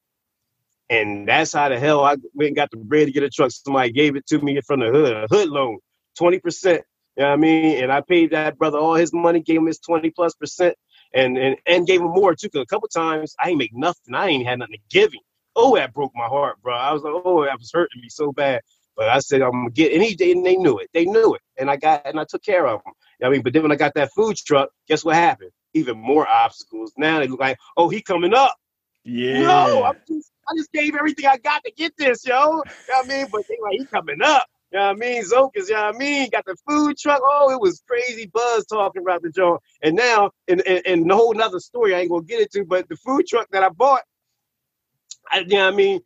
And that's how the hell I went and got the bread to get a truck. Somebody gave it to me from the hood, a hood loan, 20%. You know what I mean? And I paid that brother all his money, gave him his 20 plus percent and and and gave him more too. Cause a couple times I ain't make nothing. I ain't had nothing to give him. Oh, that broke my heart, bro. I was like, oh, that was hurting me so bad. But I said I'm gonna get, and he and they knew it. They knew it, and I got and I took care of them. I mean, but then when I got that food truck, guess what happened? Even more obstacles. Now they look like, oh, he coming up. Yeah. No, I'm just, I just gave everything I got to get this, yo. You know what I mean? But they like, he coming up. You know what I mean? Zokas, you know what I mean? Got the food truck. Oh, it was crazy buzz talking about the joint. And now, and, and, and the whole nother story I ain't gonna get into, but the food truck that I bought, I, you know what I mean?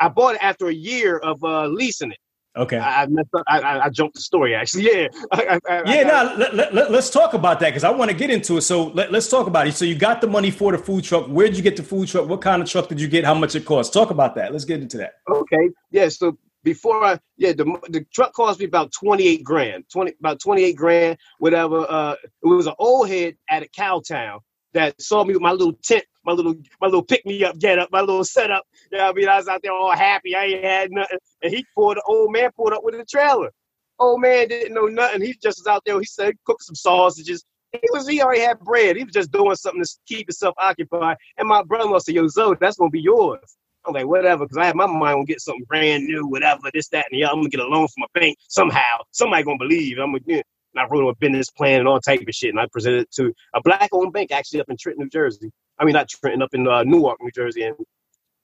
I bought it after a year of uh, leasing it. Okay. I, I messed up. I, I, I, jumped the story actually. [LAUGHS] Yeah. I, yeah. Now let, let, let, us talk about that because I want to get into it. So let, us talk about it. So you got the money for the food truck. Where did you get the food truck? What kind of truck did you get? How much it cost? Talk about that. Let's get into that. Okay. Yeah. So before I yeah the the truck cost me about 28 grand 20 about 28 grand whatever uh it was an old head at a Cowtown that saw me with my little tent my little my little pick me up get up my little setup. You know I mean I was out there all happy. I ain't had nothing. And he pulled the old man pulled up with a trailer. Old man didn't know nothing. He just was out there. He said cook some sausages. He was he already had bread. He was just doing something to keep himself occupied. And my brother-in-law said yo Zoe that's gonna be yours. I'm like, whatever, because I had my mind on get something brand new, whatever, this, that, and the other. I'm gonna get a loan from a bank somehow. Somebody gonna believe. I'm gonna, and I wrote a business plan and all type of shit, and I presented it to a black-owned bank actually up in Trenton, New Jersey. I mean, not Trenton, up in uh, Newark, New Jersey, and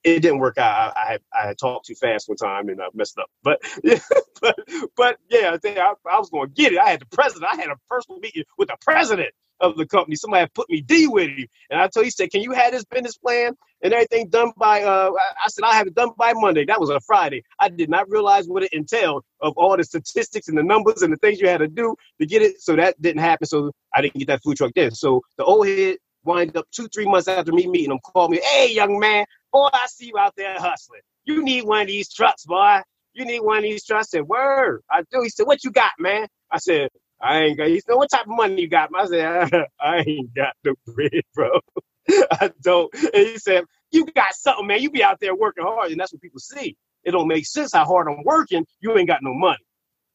it didn't work out. I, I, I talked too fast one time and I messed up. But [LAUGHS] yeah, but, but yeah, I, I was going to get it. I had the president. I had a personal meeting with the president of the company. Somebody had put me D with him. And I told he said, Can you have this business plan and everything done by uh I said I have it done by Monday. That was a Friday. I did not realize what it entailed of all the statistics and the numbers and the things you had to do to get it. So that didn't happen. So I didn't get that food truck then. So the old head wind up two, three months after me meeting him, called me, Hey young man, boy, I see you out there hustling. You need one of these trucks, boy. You need one of these trucks. I said, Word, I do. He said, What you got, man? I said, I ain't got. He said, "What type of money you got?" I said, [LAUGHS] "I ain't got no bread, bro. [LAUGHS] I don't." And he said, "You got something, man. You be out there working hard, and that's what people see. It don't make sense how hard I'm working. You ain't got no money.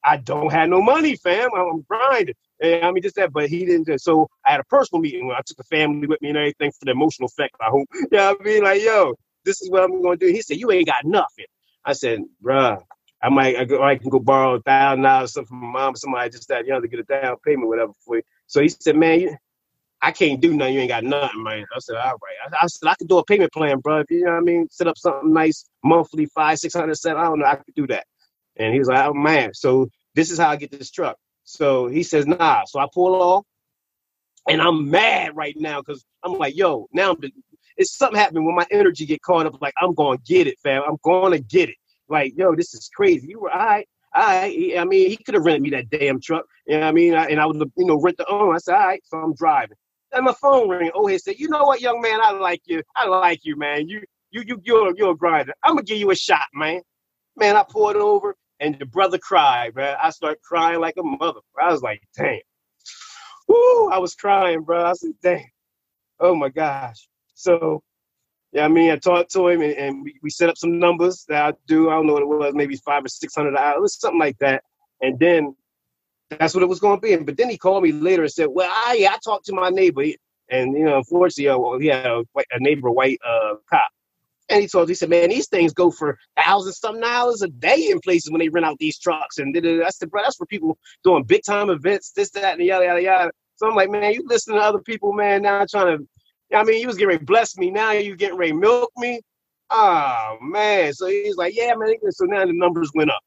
I don't have no money, fam. I'm grinding. And I mean, just that, but he didn't. So I had a personal meeting where I took the family with me and everything for the emotional effect. I hope. [LAUGHS] Yeah, you know I mean, like, yo, this is what I'm going to do. He said, "You ain't got nothing." I said, "Bruh, I might I, go, I can go borrow a thousand dollars from my mom, somebody just that you know to get a down payment, whatever for you. So he said, man, you, I can't do nothing. You ain't got nothing, man. I said, all right. I, I said, I could do a payment plan, bro. You know what I mean, set up something nice, monthly, five, six hundred, seven. I don't know. I could do that. And he was like, oh man. So this is how I get this truck. So he says, nah. So I pull off, and I'm mad right now because I'm like, yo, now I'm it's something happening when my energy get caught up. Like I'm gonna get it, fam. I'm gonna get it. Like, yo, this is crazy. You were all right. I, I mean, he could have rented me that damn truck. You know what I mean? I, and I would, you know, rent the own. I said, all right, so I'm driving. And my phone ring. Oh, he said, you know what, young man, I like you. I like you, man. You, you, you, you're, you're a grinder. I'm gonna give you a shot, man. Man, I pulled over, and the brother cried, man. I started crying like a mother. I was like, damn. Woo! I was crying, bro. I said, damn. Oh my gosh. So, yeah, I mean, I talked to him, and, and we, we set up some numbers that I do. I don't know what it was, maybe five or six hundred dollars, something like that. And then that's what it was going to be. But then he called me later and said, "Well, I I talked to my neighbor, and you know, unfortunately, uh, well, he had a, a neighbor, white uh, cop, and he told me, he said, man, these things go for thousands, some dollars a day in places when they rent out these trucks, and I said, bro, that's for people doing big time events, this, that, and yada yada yada. So I'm like, man, you listen to other people, man, now trying to. I mean, you was getting ready to bless me. Now you getting ready to milk me. Oh man. So he's like, yeah, man. So now the numbers went up.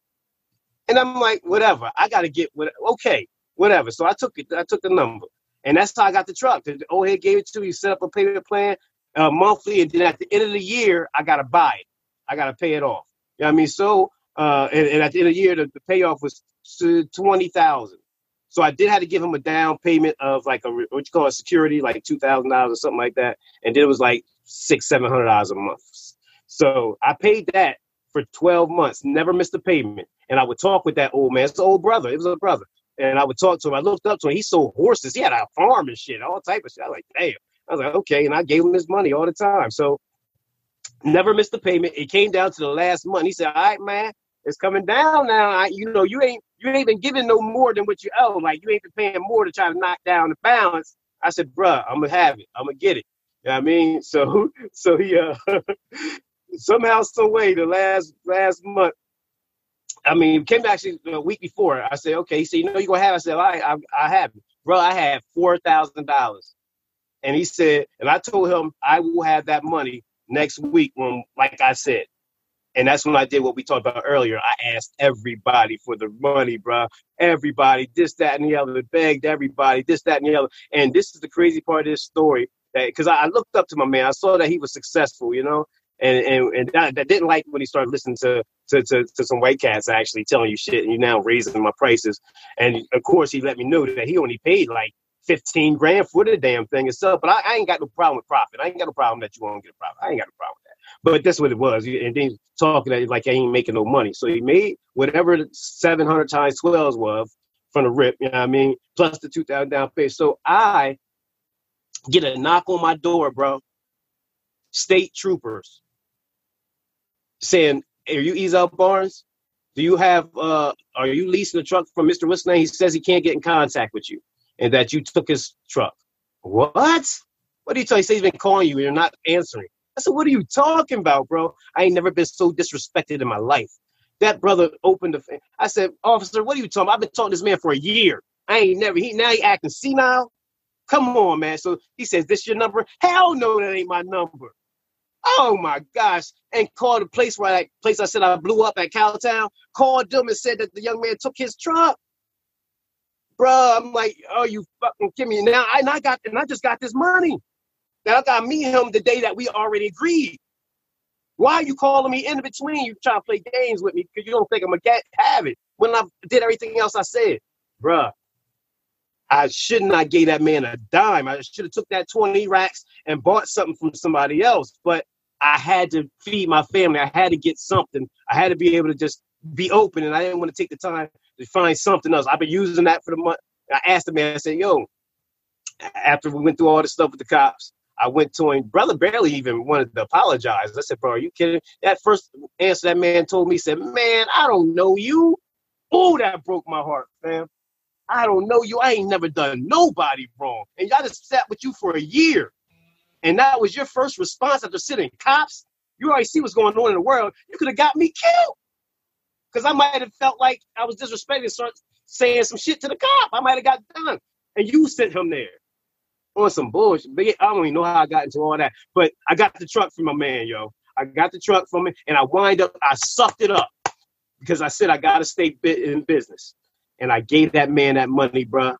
And I'm like, whatever. I got to get what. Okay, whatever. So I took it. I took the number, and that's how I got the truck. The old head gave it to me. Set up a payment plan uh, monthly, and then at the end of the year, I got to buy it. I got to pay it off. You know I mean? So, uh, and, and, at the end of the year, the, the payoff was twenty thousand. So I did have to give him a down payment of like a what you call a security, like two thousand dollars or something like that, and then it was like six, seven hundred dollars a month. So I paid that for twelve months, never missed a payment and I would talk with that old man. It's an old brother. It was a brother. And I would talk to him. I looked up to him. He sold horses. He had a farm and shit, all type of shit. I was like, damn. I was like, okay. And I gave him his money all the time. So never missed a payment. It came down to the last month. He said, all right, man, it's coming down now. I, you know, you ain't you ain't been giving no more than what you owe. Like you ain't been paying more to try to knock down the balance. I said, bruh, I'm gonna have it. I'm gonna get it. You know what I mean? [LAUGHS] So so he uh [LAUGHS] somehow, some way, the last last month, I mean, came actually a week before. I said, okay. He said, you know, you gonna have. It? I said, I, I, I have it, bro. I have four thousand dollars, and he said, and I told him I will have that money next week when, like I said, and that's when I did what we talked about earlier. I asked everybody for the money, bro. Everybody, this, that, and the other. Begged everybody, this, that, and the other. And this is the crazy part of this story, because I, looked up to my man, I saw that he was successful, you know, and and, and that, didn't like when he started listening to, to, to, to some white cats actually telling you shit, and you now raising my prices. And of course, he let me know that he only paid like 15 grand for the damn thing itself. But I, I, ain't got no problem with profit. I ain't got no problem that you won't get a profit. I ain't got no problem with that. But that's what it was. And then talking that like I ain't making no money. So he made whatever 700 times 12 was from the rip, you know what I mean? Plus the 2000 down pay. So I get a knock on my door, bro. State troopers saying, "Are you Ezell Barnes? Do you have? uh Are you leasing a truck from Mr. What's He says he can't get in contact with you, and that you took his truck. What? What do you tell? He says he's been calling you and you're not answering. I said, "What are you talking about, bro? I ain't never been so disrespected in my life." That brother opened the. I said, "Officer, what are you talking about? I've been talking to this man for a year. I ain't never. He now he acting senile. Come on, man. So he says, "This your number? Hell no, that ain't my number." Oh my gosh. And called the place where that place I said I blew up at Cowtown, called them and said that the young man took his truck. Bruh, I'm like, oh, you fucking kidding me. Now I, and I got and I just got this money. Now I gotta meet him the day that we already agreed. Why are you calling me in between? You trying to play games with me because you don't think I'm gonna get have it when I did everything else I said, bruh. I should not gave that man a dime. I should have took that 20 racks and bought something from somebody else. But I had to feed my family. I had to get something. I had to be able to just be open, and I didn't want to take the time to find something else. I've been using that for the month. I asked the man, I said, yo, after we went through all this stuff with the cops, I went to him. Brother barely even wanted to apologize. I said, bro, are you kidding? That first answer that man told me said, man, I don't know you. Oh, that broke my heart, fam. I don't know you. I ain't never done nobody wrong. And y'all just sat with you for a year and that was your first response after sitting cops, you already see what's going on in the world. You could have got me killed. Because I might have felt like I was disrespecting, start saying some shit to the cop. I might have got done. And you sent him there. on some bullshit. I don't even know how I got into all that. But I got the truck from my man, yo. I got the truck from him, and I wind up, I sucked it up because I said I gotta stay in business, and I gave that man that money, bruh.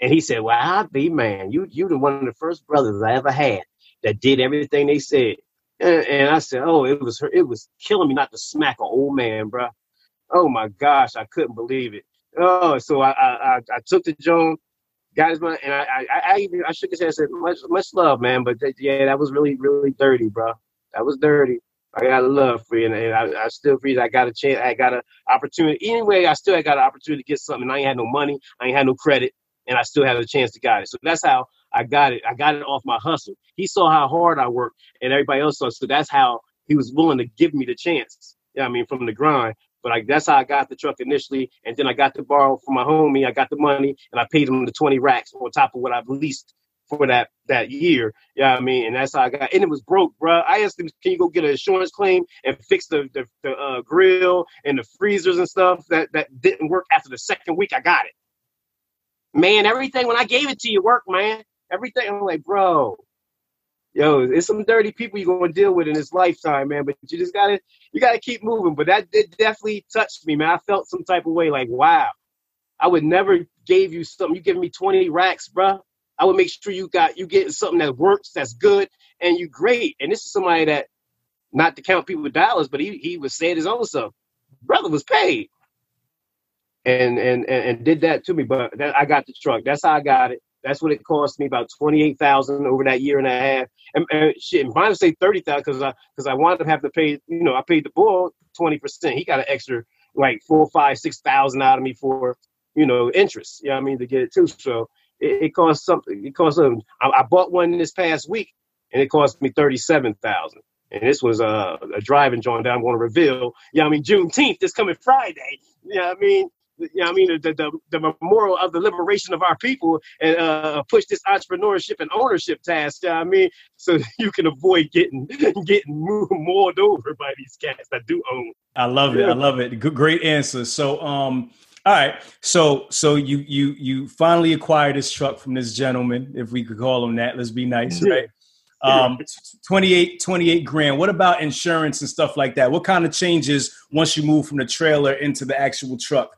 And he said, "Well, I'll be man. You you the one of the first brothers I ever had that did everything they said." And, and I said, "Oh, it was her. It was killing me not to smack an old man, bruh. Oh my gosh, I couldn't believe it. Oh, so I I, I took the Joan, got his money, and I I, I even I shook his hand, and said, "Much much love, man." But yeah, that was really really dirty, bro. That was dirty. I got love for you, and, and I, I still feel I got a chance. I got an opportunity. Anyway, I still got an opportunity to get something. I ain't had no money. I ain't had no credit, and I still had a chance to get it. So that's how I got it. I got it off my hustle. He saw how hard I worked, and everybody else saw. So that's how he was willing to give me the chance. Yeah, I mean, from the grind. But like that's how I got the truck initially, and then I got to borrow from my homie. I got the money, and I paid him the twenty racks on top of what I've leased for that that year. Yeah, I mean, and that's how I got. And it was broke, bro. I asked him, "Can you go get an insurance claim and fix the the, the uh, grill and the freezers and stuff that that didn't work after the second week? I got it. Man, everything when I gave it to you worked, man. Everything. I'm like, bro, yo, it's some dirty people you're gonna deal with in this lifetime, man. But you just gotta you gotta keep moving. But that did definitely touched me, man. I felt some type of way, like, wow, I would never gave you something. You giving me 20 racks, bruh. I would make sure you got you getting something that works, that's good, and you great. And this is somebody that, not to count people with dollars, but he he was saying his own stuff. Brother was paid, and and and, and did that to me. But that, I got the truck. That's how I got it. That's what it cost me about twenty eight thousand over that year and a half. And, and shit, and mine say thirty thousand because I because I wanted to have to pay. You know, I paid the bull twenty percent. He got an extra like four, five, six thousand out of me for you know interest. You know I mean to get it too. So it, it cost something. It cost something. I, I, bought one this past week, and it cost me thirty seven thousand. And this was a, a driving joint that I'm going to reveal. Yeah, you know I mean Juneteenth this coming Friday. Yeah, you know I mean you know I mean, the, the, the memorial of the liberation of our people and uh, push this entrepreneurship and ownership task. You know I mean, so [LAUGHS] you can avoid getting [LAUGHS] getting [LAUGHS] mauled over by these cats that do own. I love it. I love it. Good, great answer. So, um, all right. So, so you you you finally acquired this truck from this gentleman, if we could call him that. Let's be nice, right? um 28 28 grand what about insurance and stuff like that what kind of changes once you move from the trailer into the actual truck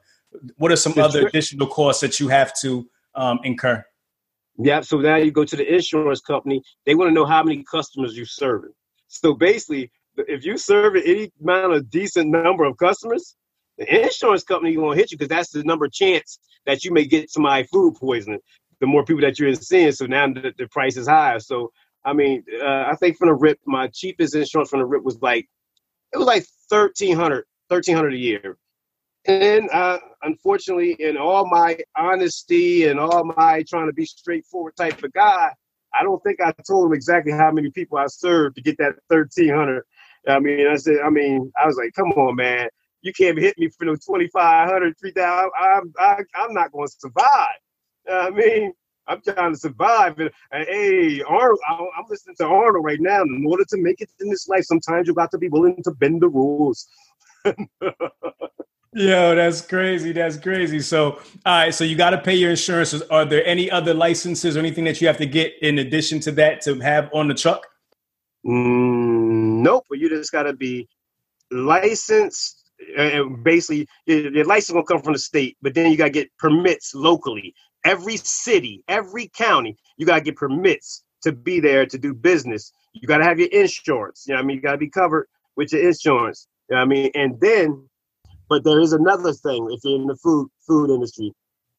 what are some other additional costs that you have to um, incur? Yeah, so now you go to the insurance company. They want to know how many customers you're serving. So basically, if you serve any amount of decent number of customers, the insurance company going to hit you because that's the number of chance that you may get somebody food poisoning. The more people that you're in seeing, so now the, the price is higher. So I mean, uh, I think from the rip, my cheapest insurance from the rip was like it was like 1300 1300 a year and uh, unfortunately, in all my honesty and all my trying to be straightforward type of guy, I don't think I told him exactly how many people I served to get that thirteen hundred. I mean, I said, I mean, I was like, come on, man, you can't hit me for no 2,500, 3,000. I'm, I, I'm not going to survive. I mean, I'm trying to survive. And, and hey, Arnold, I'm listening to Arnold right now. In order to make it in this life, sometimes you've got to be willing to bend the rules. [LAUGHS] Yo, that's crazy. That's crazy. So, all right. So you got to pay your insurances. Are there any other licenses or anything that you have to get in addition to that to have on the truck? Mm, nope. You just got to be licensed. And basically, your license will come from the state, but then you got to get permits locally. Every city, every county, you got to get permits to be there to do business. You got to have your insurance. You know, I mean, you got to be covered with your insurance. You know I mean, and then but there is another thing if you're in the food food industry.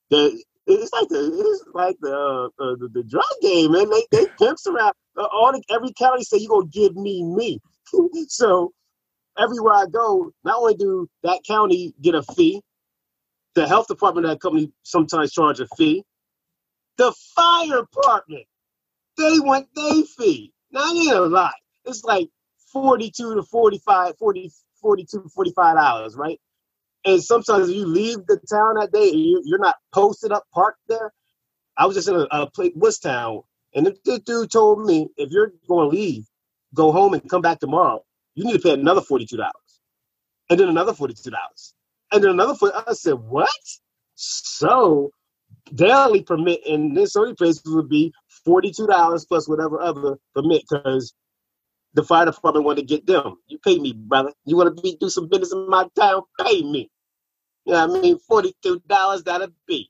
The, it's like the it's like the uh, uh, the, the, drug game, man. They they pimps around. Uh, all the, every county say you gonna give me me. [LAUGHS] so everywhere I go, not only do that county get a fee, the health department of that company sometimes charge a fee. The fire department, they want their fee. Now it ain't a lot. It's like 42 to 45, 40, 42 45 dollars, right? And sometimes you leave the town that day and you're not posted up parked there. I was just in a, a place, Town, and the dude told me if you're going to leave, go home and come back tomorrow, you need to pay another $42. And then another $42. And then another 40 I said, what? So daily permit in this only places would be forty-two dollars plus whatever other permit because the fire department want to get them. You pay me, brother. You want to be do some business in my town? Pay me. You know what I mean? Forty-two dollars that'll be.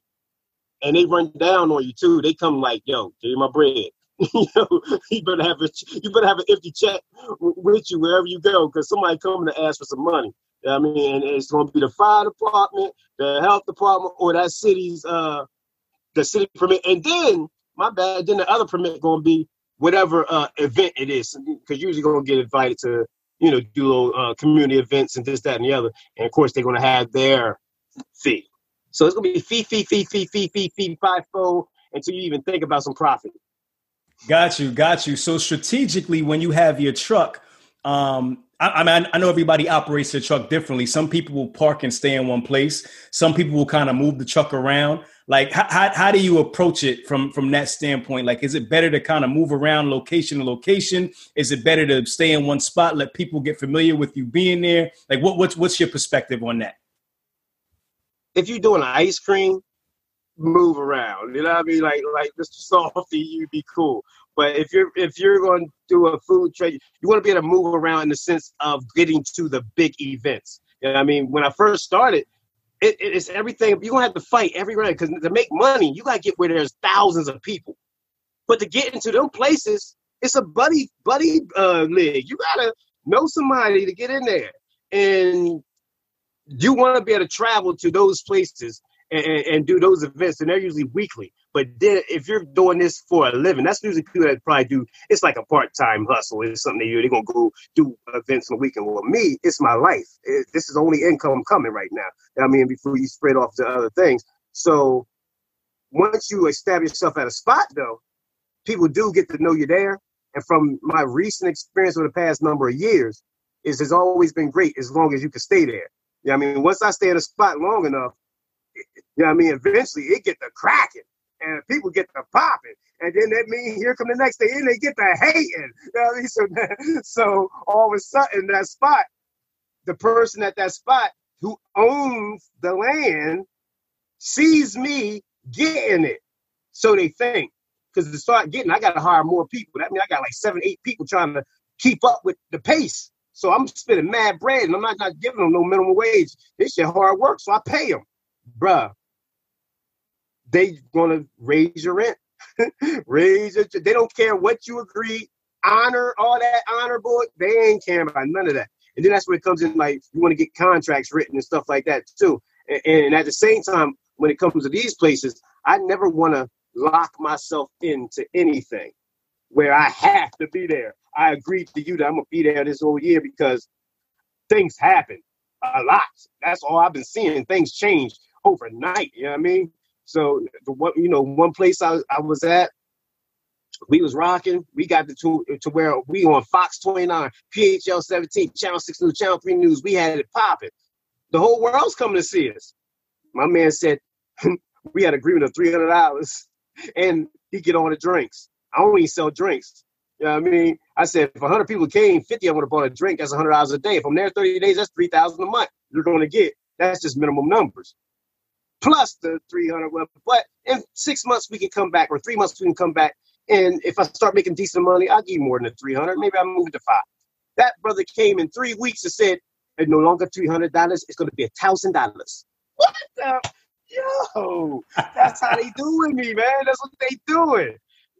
And they run down on you too. They come like, yo, give me my bread. [LAUGHS] you know, you better have a you better have an empty check with you wherever you go, because somebody coming to ask for some money. You know I mean, and it's going to be the fire department, the health department, or that city's uh the city permit, and then my bad. Then the other permit going to be whatever uh event it is, because usually to get invited to you know do little uh, community events and this, that, and the other, and of course they're to have their fee. So it's to be fee, fee, fee, fee, fee, fee, fee, five fold until you even think about some profit. Got you, got you. So strategically, when you have your truck, um, I, I mean, I know everybody operates their truck differently. Some people will park and stay in one place. Some people will kind of move the truck around. Like, how, how, how do you approach it from from that standpoint? Like, is it better to kind of move around location to location? Is it better to stay in one spot, let people get familiar with you being there? Like, what what's what's your perspective on that? If you're doing ice cream, move around. You know what I mean? Like like Mr. Softee, you'd be cool. But if you're if you're going to do a food trade, you want to be able to move around in the sense of getting to the big events. You know I mean? When I first started, it, it's everything. You're gonna have to fight every round because to make money, you gotta get where there's thousands of people. But to get into them places, it's a buddy buddy uh, league. You gotta know somebody to get in there, and you want to be able to travel to those places and, and, do those events, and they're usually weekly. But then if you're doing this for a living, that's usually people that probably do. It's like a part-time hustle. It's something that you're gonna go do events on the weekend. Well, me, it's my life. It, this is only income coming right now. I mean, before you spread off to other things. So once you establish yourself at a spot, though, people do get to know you there. And from my recent experience over the past number of years, is has always been great as long as you can stay there. Yeah, I mean, once I stay at a spot long enough, you know I mean? Eventually it get the cracking and people get the popping. And then that means here come the next day and they get to hating. [LAUGHS] You know I mean? So, [LAUGHS] so all of a sudden that spot, the person at that spot who owns the land sees me getting it. So they think. Because to start getting, I gotta hire more people. That means I got like seven, eight people trying to keep up with the pace. So I'm spending mad bread and I'm not, not giving them no minimum wage. This shit hard work, so I pay them. Bruh, they gonna raise your rent, [LAUGHS] raise it. They don't care what you agree, honor all that honor board. They ain't care about none of that. And then that's where it comes in. Like you want to get contracts written and stuff like that too. And, and at the same time, when it comes to these places, I never want to lock myself into anything where I have to be there. I agreed to you that I'm gonna be there this whole year because things happen a lot. That's all I've been seeing. Things change overnight. You know what I mean? So the one, you know, one place I, I was at, we was rocking. We got to, to where we on Fox 29, PHL 17, Channel 6 News, Channel 3 News. We had it popping. The whole world's coming to see us. My man said [LAUGHS] we had agreement of three hundred dollars, and he get on the drinks. I only sell drinks. You know what I mean? I said if 100 people came, 50 of them would have bought a drink. That's $100 a day. If I'm there 30 days, that's 3000 a month. You're going to get. That's just minimum numbers plus the 300. But in six months we can come back, or three months we can come back. And if I start making decent money, I'll give you more than the 300. Maybe I'll move it to five. That brother came in three weeks and said, it's no longer $300. It's going to be a $1,000. What the? Yo, that's how they doing me, man. That's what they doing.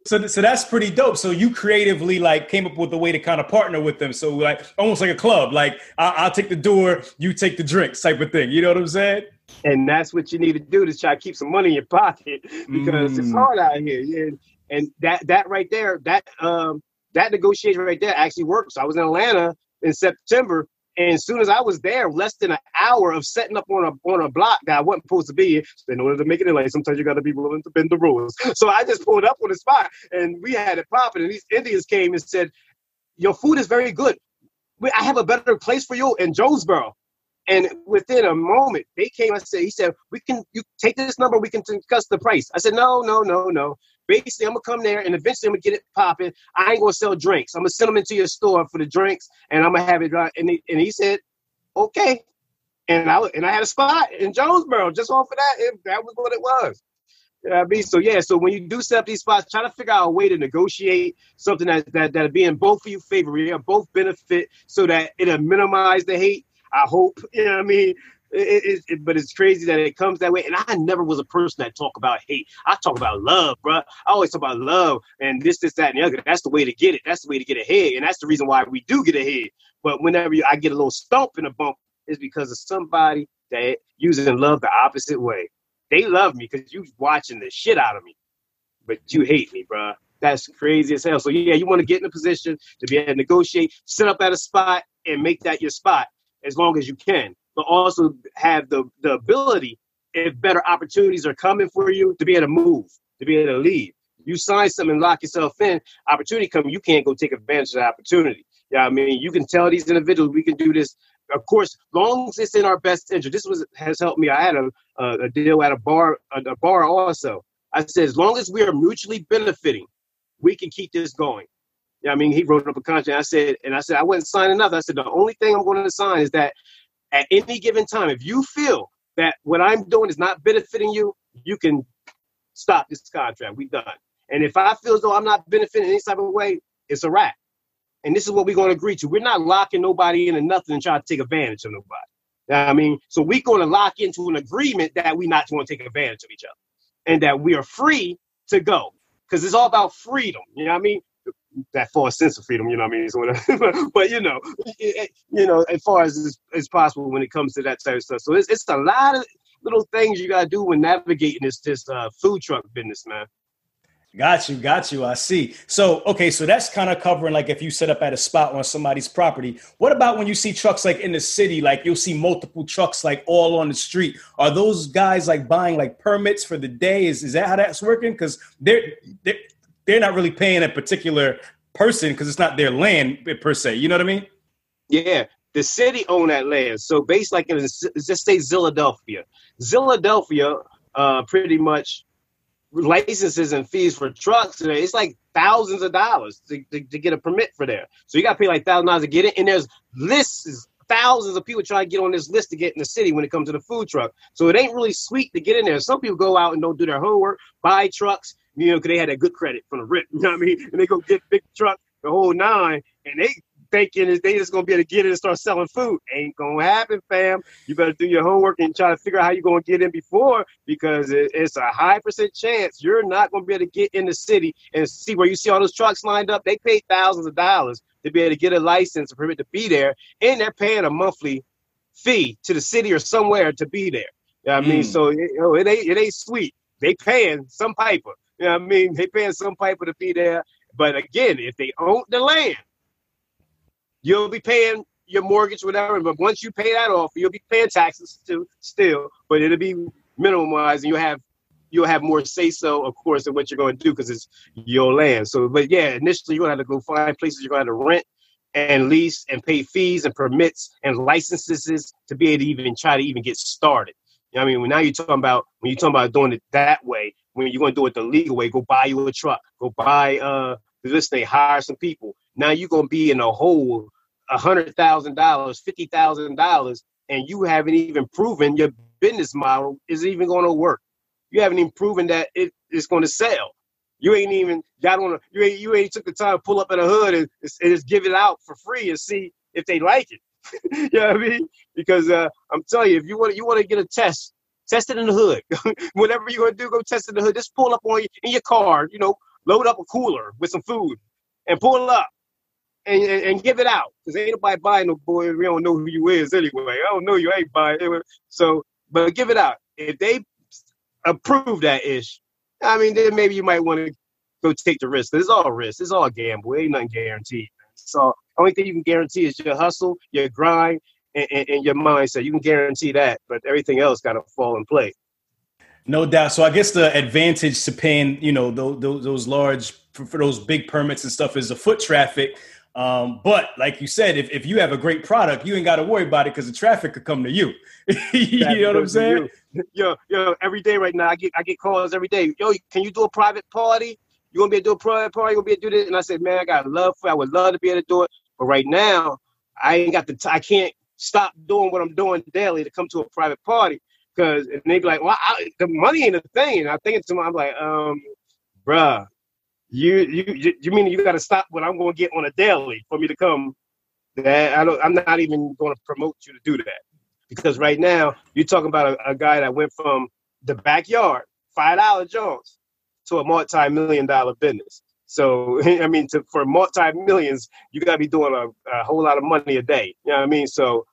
So, so that's pretty dope. So you creatively like came up with a way to kind of partner with them. So like almost like a club. Like I- will take the door, you take the drinks, type of thing. You know what I'm saying? And that's what you need to do to try to keep some money in your pocket [LAUGHS] because mm. it's hard out here. Yeah. And that that right there, that um that negotiation right there actually worked. So I was in Atlanta in September, and as soon as I was there, less than an hour of setting up on a on a block that I wasn't supposed to be. in in order to make it in like sometimes you got to be willing to bend the rules. [LAUGHS] So I just pulled up on the spot, and we had it popping. And these Indians came and said, "Your food is very good. I have a better place for you in Jonesboro." And within a moment, they came and said, he said, we can, you take this number, we can discuss the price. I said, no, no, no, no. Basically, I'm gonna come there and eventually I'm gonna get it popping. I ain't gonna sell drinks. I'm gonna send them into your store for the drinks and I'm gonna have it right. And he, and he said, okay. And I and I had a spot in Jonesboro just off of that. It, that was what it was. You know I mean? So yeah, so when you do set up these spots, try to figure out a way to negotiate something that that that'll be in both of you favor, know, both benefit so that it'll minimize the hate. I hope. [LAUGHS] You know what I mean? It, it, but it's crazy that it comes that way. And I never was a person that talk about hate. I talk about love, bro. I always talk about love and this, this, that, and the other. That's the way to get it. That's the way to get ahead. And that's the reason why we do get ahead. But whenever you, I get a little stomp in a bump, is because of somebody that using love the opposite way. They love me because you watching the shit out of me, but you hate me, bro. That's crazy as hell. So yeah, you want to get in a position to be able to negotiate, sit up at a spot, and make that your spot as long as you can but also have the, the ability, if better opportunities are coming for you, to be able to move, to be able to leave. You sign something and lock yourself in, opportunity come, you can't go take advantage of the opportunity. Yeah, I mean, you can tell these individuals we can do this. Of course, long as it's in our best interest. This was has helped me. I had a, a, deal at a bar, a bar also. I said, as long as we are mutually benefiting, we can keep this going. Yeah, I mean, he wrote up a contract. I said, and I said, I wasn't signing nothing. I said, the only thing I'm going to sign is that at any given time, if you feel that what I'm doing is not benefiting you, you can stop this contract. We done. And if I feel as though I'm not benefiting any type of way, it's a wrap. And this is what we're going to agree to. We're not locking nobody into nothing and trying to take advantage of nobody. I mean, so we're going to lock into an agreement that we're not going to take advantage of each other and that we are free to go because it's all about freedom. You know what I mean? That false sense of freedom, you know what I mean? [LAUGHS] So but you know, it, you know, as far as as possible when it comes to that type of stuff. So it's it's a lot of little things you gotta do when navigating this this uh, food truck business, man. Got you, got you. I see. So, okay, so that's kind of covering like if you set up at a spot on somebody's property. What about when you see trucks like in the city, like you'll see multiple trucks like all on the street? Are those guys like buying like permits for the day? Is is that how that's working? Because they're, they're they're not really paying a particular person because it's not their land per se. You know what I mean? Yeah, the city own that land. So based like in just say Philadelphia, Philadelphia, uh, pretty much licenses and fees for trucks. It's like thousands of dollars to, to, to get a permit for there. So you got to pay like thousand dollars to get it. And there's lists, thousands of people trying to get on this list to get in the city when it comes to the food truck. So it ain't really sweet to get in there. Some people go out and don't do their homework, buy trucks, you know, because they had that good credit from the rip. [LAUGHS] You know what I mean? And they go get big truck, the whole nine, and they thinking is they just gonna be able to get in and start selling food. Ain't gonna happen, fam. You better do your homework and try to figure out how you're gonna get in before because it, it's a high percent chance you're not gonna be able to get in the city and see where you see all those trucks lined up. They pay thousands of dollars to be able to get a license and permit to be there, and they're paying a monthly fee to the city or somewhere to be there. You know what I mean? Mm. So it, you know, it ain't it ain't sweet. They paying some piper. You know what I mean? They paying some piper to be there. But again, if they own the land, you'll be paying your mortgage, whatever. But once you pay that off, you'll be paying taxes too, still. But it'll be minimalized, and you'll have you'll have more say so, of course, in what you're going to do because it's your land. So, but yeah, initially you're gonna have to go find places you're gonna have to rent and lease and pay fees and permits and licenses to be able to even try to even get started. You know I mean, now you're talking about when you're talking about doing it that way, when you're going to do it the legal way, go buy you a truck, go buy uh this thing, hire some people. Now you're going to be in a hole, a hundred thousand dollars, fifty thousand dollars, and you haven't even proven your business model is even going to work. You haven't even proven that it is going to sell. You ain't even got on. A, you ain't you ain't took the time to pull up in a hood and, and just give it out for free and see if they like it. [LAUGHS] you know what I mean? Because uh, I'm telling you, if you want you want to get a test, Test it in the hood. [LAUGHS] Whatever you're gonna do, go test it in the hood. Just pull up on you in your car. You know, load up a cooler with some food and pull up and, and, and give it out. Cause ain't nobody buying no boy. We don't know who you is anyway. I don't know you ain't buying. It. So, but give it out. If they approve that ish, I mean, then maybe you might want to go take the risk. It's all risk. It's all gamble. Ain't nothing guaranteed. So only thing you can guarantee is your hustle, your grind, and, and your mindset. You can guarantee that, but everything else got to fall in place. No doubt. So I guess the advantage to paying, you know, those, those, those large for, for, those big permits and stuff is the foot traffic. Um, but like you said, if, if you have a great product, you ain't got to worry about it because the traffic could come to you. [LAUGHS] you know what I'm saying? Yo, yo, every day right now, I get I get calls every day. Yo, can you do a private party? You gonna be able to do a private party? You gonna be able to do this? And I said, man, I got love for. I would love to be able to do it, but right now, I ain't got the. T- I can't stop doing what I'm doing daily to come to a private party Cause and they be like, well, I, the money ain't a thing. And I think to I'm like, um, bruh, you you you mean you got to stop what I'm going to get on a daily for me to come? That I don't. I'm not even going to promote you to do that because right now you're talking about a, a guy that went from the backyard five dollar Jones to a multi-million dollar business. So [LAUGHS] I mean, to, for multi-millions, you got to be doing a, a, whole lot of money a day. You know what I mean? So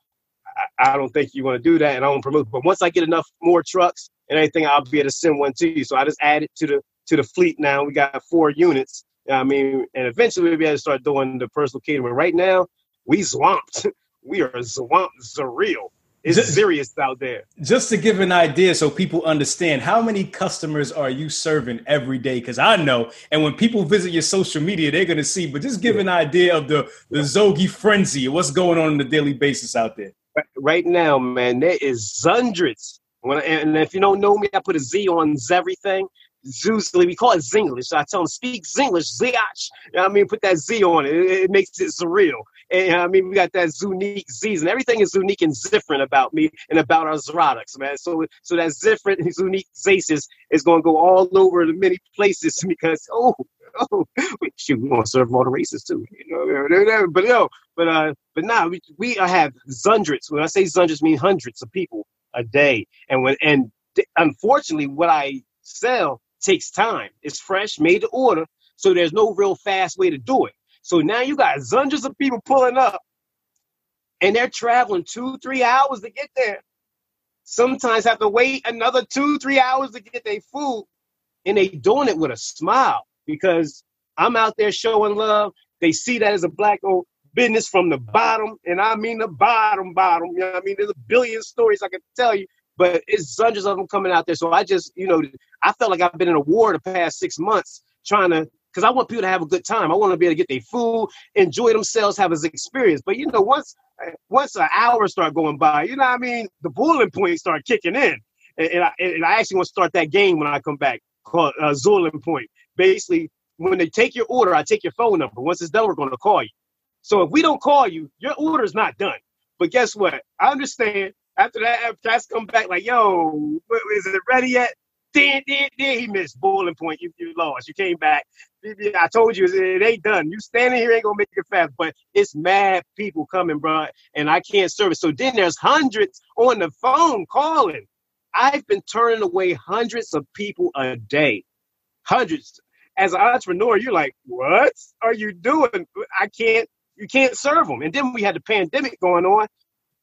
I, I don't think you want to do that, and I don't promote. But once I get enough more trucks and anything, I'll be able to send one to you. So I just added to the to the fleet now. We got four units. I mean, and eventually we'll be able to start doing the personal catering. Right now, we swamped. [LAUGHS] we are swamped, surreal. It's just, serious out there. Just to give an idea so people understand, how many customers are you serving every day? Because I know, and when people visit your social media, they're going to see, but just give an idea of the, the Zogie frenzy, what's going on on a daily basis out there. Right now, man, there is hundreds. When, and if you don't know me, I put a Z on everything. Zeusly, we call it Zinglish. I tell them, speak Zinglish, Ziach. You know I mean? Put that Z on it. it. It makes it surreal. And I mean, we got that Zunique Z's, and everything is unique and different about me and about our Zrotics, man. So, so that different Zunique Zaces is going to go all over the many places [LAUGHS] because, oh, [LAUGHS] oh, shoot, we want to serve all the races too, you know. But no, but uh, but now we we have hundreds. When I say hundreds, mean hundreds of people a day, and when and unfortunately, what I sell takes time. It's fresh, made to order, so there's no real fast way to do it. So now you got hundreds of people pulling up, and they're traveling two, three hours to get there. Sometimes have to wait another two, three hours to get their food, and they doing it with a smile because I'm out there showing love. They see that as a black owned business from the bottom, and I mean the bottom, bottom. You know I mean? There's a billion stories I can tell you but it's hundreds of them coming out there. So I just, you know, I felt like I've been in a war the past six months trying to, because I want people to have a good time. I want to be able to get their food, enjoy themselves, have an experience. But you know, once once an hour start going by, you know what I mean, the boiling point start kicking in. And, and I, and I actually want to start that game when I come back called uh, Zoiling Point. Basically, when they take your order, I take your phone number. Once it's done, we're going to call you. So if we don't call you, your order is not done. But guess what? I understand after that, Cass come back like, yo, is it ready yet? Then, then, then he missed boiling point. You, you lost. You came back. I told you it ain't done. You standing here ain't gonna make it fast. But it's mad people coming, bro, and I can't serve it. So then there's hundreds on the phone calling. I've been turning away hundreds of people a day. Hundreds. As an entrepreneur, you're like, what are you doing? I can't. You can't serve them. And then we had the pandemic going on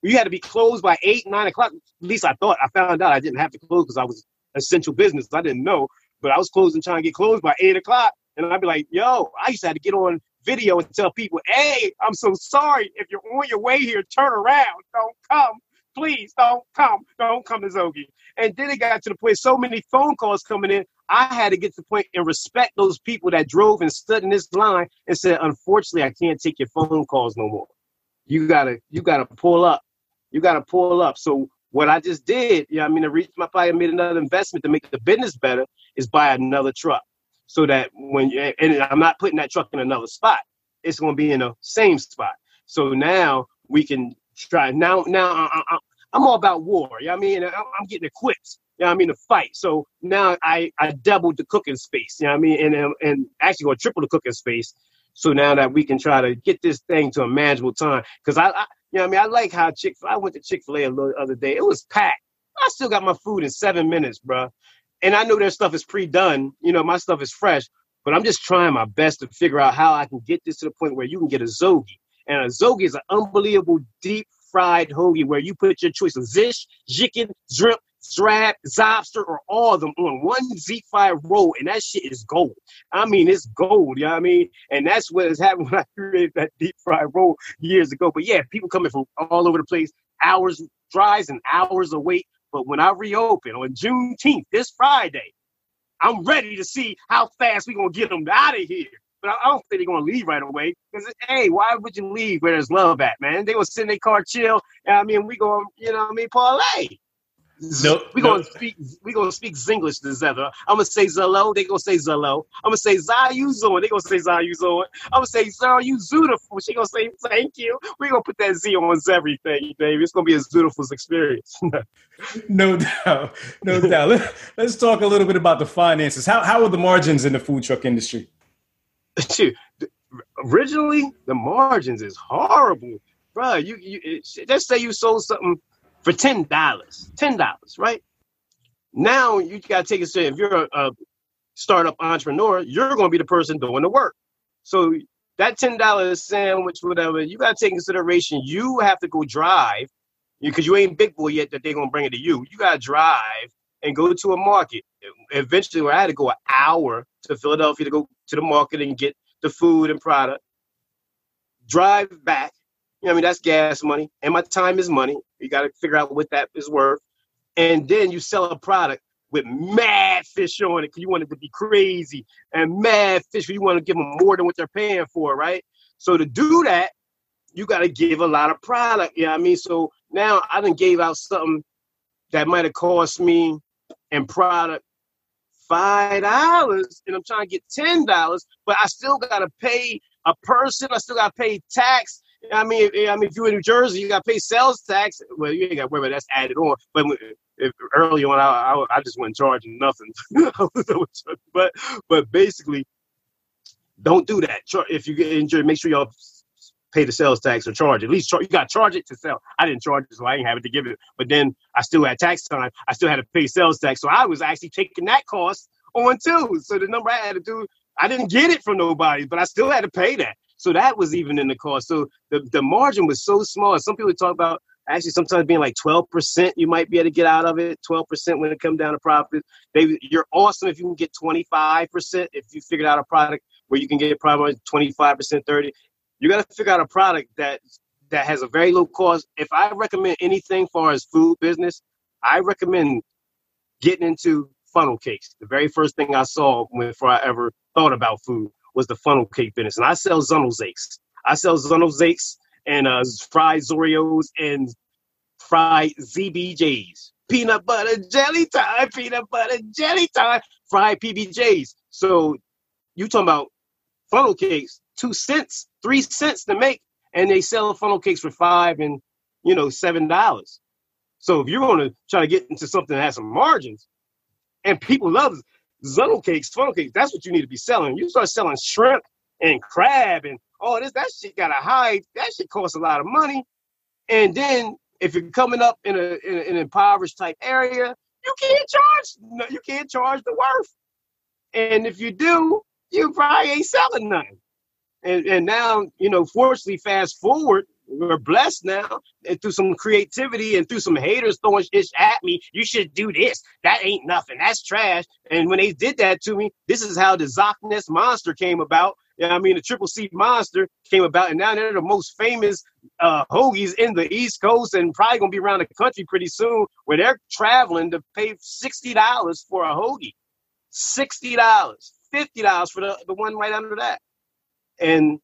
you had to be closed by eight, nine o'clock. At least I thought. I found out I didn't have to close because I was essential business. I didn't know, but I was closing trying to get closed by eight o'clock. And I'd be like, yo, I used to have to get on video and tell people, hey, I'm so sorry. If you're on your way here, turn around. Don't come. Please don't come. Don't come to Zogie. And then it got to the point, so many phone calls coming in, I had to get to the point and respect those people that drove and stood in this line and said, unfortunately, I can't take your phone calls no more. You gotta, you gotta pull up you got to pull up. So what I just did, yeah, I mean, to reach my I made another investment to make the business better is buy another truck. So that when you, and I'm not putting that truck in another spot, it's to be in the same spot. So now we can try. Now, now I, am all about war. You know I mean, I'm getting equipped. You know I mean, to fight. So now I I doubled the cooking space. You know what I mean, and um, and actually going to triple the cooking space. So now that we can try to get this thing to a manageable time, because I, I, you know, I mean, I like how Chick. I went to Chick Fil A a little other day. It was packed. I still got my food in seven minutes, bro. And I know their stuff is pre-done. You know, my stuff is fresh. But I'm just trying my best to figure out how I can get this to the point where you can get a zogie. And a zogie is an unbelievable deep fried hoagie where you put your choice of zish, chicken, shrimp, Zrab, Zobster, or all of them on one Z5 roll, and that shit is gold. I mean, it's gold, you know what I mean? And that's what has happened [LAUGHS] when I created that deep fried roll years ago. But yeah, people coming from all over the place, hours drives and hours of wait. But when I reopen on Juneteenth, this Friday, I'm ready to see how fast we gonna get them out of here. But I don't think they're gonna leave right away. Because hey, why would you leave where there's love at, man? They will in their car, chill. And I mean, we going, you know, what I mean, parlay. Nope, we gonna speak. We gonna speak Zinglish to other. I'm gonna say Zello. They gonna say Zello. I'm gonna say Zayu Zayuzon. They gonna say Zayu Zayuzon. I'm gonna say Zayu Zootiful. She gonna say thank you. We gonna put that Z on everything, baby. It's gonna be a beautiful experience. [LAUGHS] no doubt, no [LAUGHS] doubt. Let, let's talk a little bit about the finances. How how are the margins in the food truck industry? Originally, the margins is horrible, bro. You you it, just say you sold something for ten dollars. Ten dollars, right? Now you gotta take it. If you're a, a startup entrepreneur, you're gonna be the person doing the work. So that ten dollars sandwich, whatever, you gotta take consideration. You have to go drive because you ain't big boy yet that they're gonna bring it to you. You gotta drive and go to a market. Eventually, where I had to go an hour to Philadelphia to go to the market and get the food and product. Drive back, you know, I mean, that's gas money, and my time is money. You got to figure out what that is worth, and then you sell a product with mad fish on it because you want it to be crazy, and mad fish you want to give them more than what they're paying for, right? So to do that, you got to give a lot of product. You know I mean? So now I done gave out something that might have cost me in product five dollars, and I'm trying to get ten dollars, but I still got to pay a person. I still got to pay tax. I mean, I mean, if you're in New Jersey, you got to pay sales tax. Well, you ain't got to worry about that's added on. But if early on, I, I, I just wasn't charging nothing. [LAUGHS] but but basically, don't do that. If you get injured, make sure y'all pay the sales tax or charge. At least char- you got to charge it to sell. I didn't charge it, so I didn't have it to give it. But then I still had tax time. I still had to pay sales tax, so I was actually taking that cost on too. So the number I had to do, I didn't get it from nobody, but I still had to pay that. So that was even in the cost. So the, the margin was so small. Some people talk about actually sometimes being like 12% you might be able to get out of it 12% when it comes down to profit they, you're awesome if you can get 25% if you figured out a product where you can get probably 25% 30 you got to figure out a product that that has a very low cost if i recommend anything far as food business i recommend getting into funnel cakes the very first thing i saw before i ever thought about food was the funnel cake business. And I sell Zunnelzakes. I sell Zunnelzakes and uh, fried Zoreos and fried ZBJs. Peanut butter jelly time, peanut butter jelly time, fried PBJs. So you talking about funnel cakes, two cents, three cents to make, and they sell funnel cakes for five and you know seven dollars. So if you're to try to get into something that has some margins, and people love Zunnel cakes, funnel cakes. That's what you need to be selling. You start selling shrimp and crab and all this. That shit got a high. That shit costs a lot of money. And then if you're coming up in, a, in, an impoverished type area, you can't charge. No, you can't charge the worth. And if you do, you probably ain't selling nothing. And, and now, you know, fortunately, fast forward, we're blessed now and through some creativity and through some haters throwing shit at me. You should do this. That ain't nothing. That's trash. And when they did that to me, this is how the Zockness monster came about. Yeah, I mean the Triple C monster came about, and now they're the most famous uh, hoagies in the East Coast, and probably gonna be around the country pretty soon, where they're traveling to pay sixty dollars for a hoagie, sixty dollars, fifty dollars for the, the one right under that, and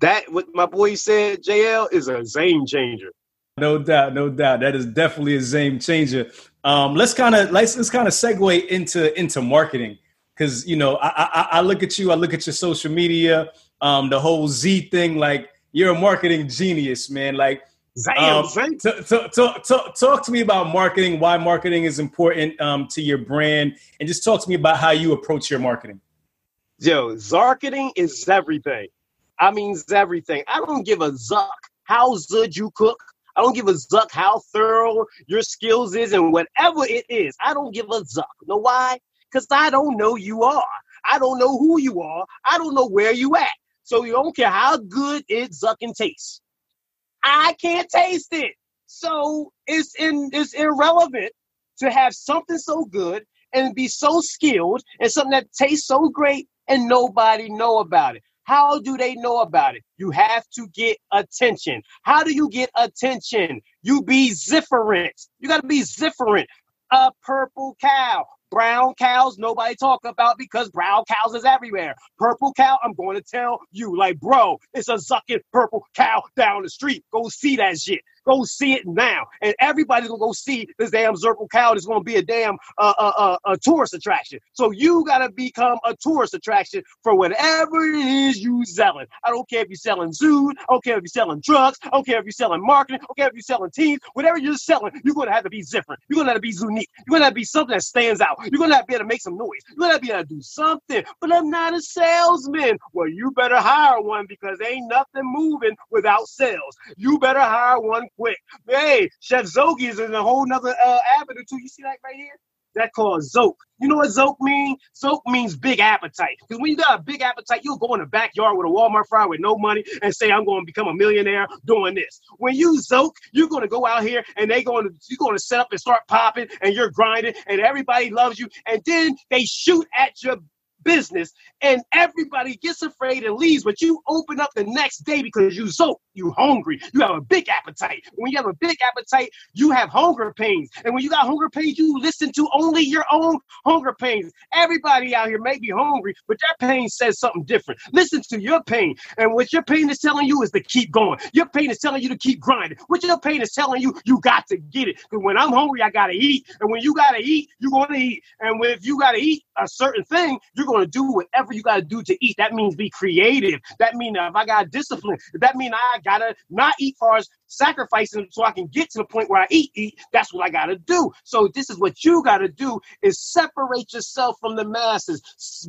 that what my boy said, JL, is a game changer. No doubt, no doubt. That is definitely a game changer. Um, let's kind of let's let's kind of segue into into marketing because you know I, I, I look at you, I look at your social media, um, the whole Z thing. Like you're a marketing genius, man. Like um, t- t- t- talk to me about marketing, why marketing is important um, to your brand, and just talk to me about how you approach your marketing. Yo, marketing is everything. I means everything. I don't give a zuck how good you cook. I don't give a zuck how thorough your skills is and whatever it is. I don't give a zuck. Know why? Because I don't know you are. I don't know who you are. I don't know where you at. So you don't care how good it zucking tastes. I can't taste it. So it's in it's irrelevant to have something so good and be so skilled and something that tastes so great and nobody know about it. How do they know about it? You have to get attention. How do you get attention? You be zifferent. You got to be zifferent. A purple cow. Brown cows, nobody talk about because brown cows is everywhere. Purple cow, I'm going to tell you, like, bro, it's a zucking purple cow down the street. Go see that shit. Go see it now, and everybody's gonna go see this damn Zirkle cow. Is gonna be a damn uh, uh, uh, a tourist attraction. So you gotta become a tourist attraction for whatever it is you selling. I don't care if you're selling zoos. I don't care if you're selling drugs. I don't care if you're selling marketing. I don't care if you're selling teams. Whatever you're selling, you're gonna have to be different. You're gonna have to be unique. You're gonna have to be something that stands out. You're gonna have to be able to make some noise. You're gonna have to be able to do something. But I'm not a salesman. Well, you better hire one because ain't nothing moving without sales. You better hire one quick. Hey, Chef Zoagie is in a whole nother uh, avenue too. You see that right here? That called Zoke. You know what Zoke means? Zoke means big appetite. Because when you got a big appetite, you'll go in the backyard with a Walmart fry with no money and say, I'm going to become a millionaire doing this. When you Zoke, you're going to go out here and they going to you're going to set up and start popping and you're grinding and everybody loves you. And then they shoot at your business and everybody gets afraid and leaves, but you open up the next day because you so you hungry. You have a big appetite. When you have a big appetite, you have hunger pains. And when you got hunger pains, you listen to only your own hunger pains. Everybody out here may be hungry, but that pain says something different. Listen to your pain. And what your pain is telling you is to keep going. Your pain is telling you to keep grinding. What your pain is telling you, you got to get it. Because when I'm hungry, I gotta eat. And when you gotta eat, you're gonna eat. And if you gotta eat a certain thing, you're gonna do whatever you gotta do to eat. That means be creative. That means if I got discipline, that means I gotta not eat as sacrificing so I can get to the point where I eat, eat. That's what I gotta do. So this is what you gotta do is separate yourself from the masses.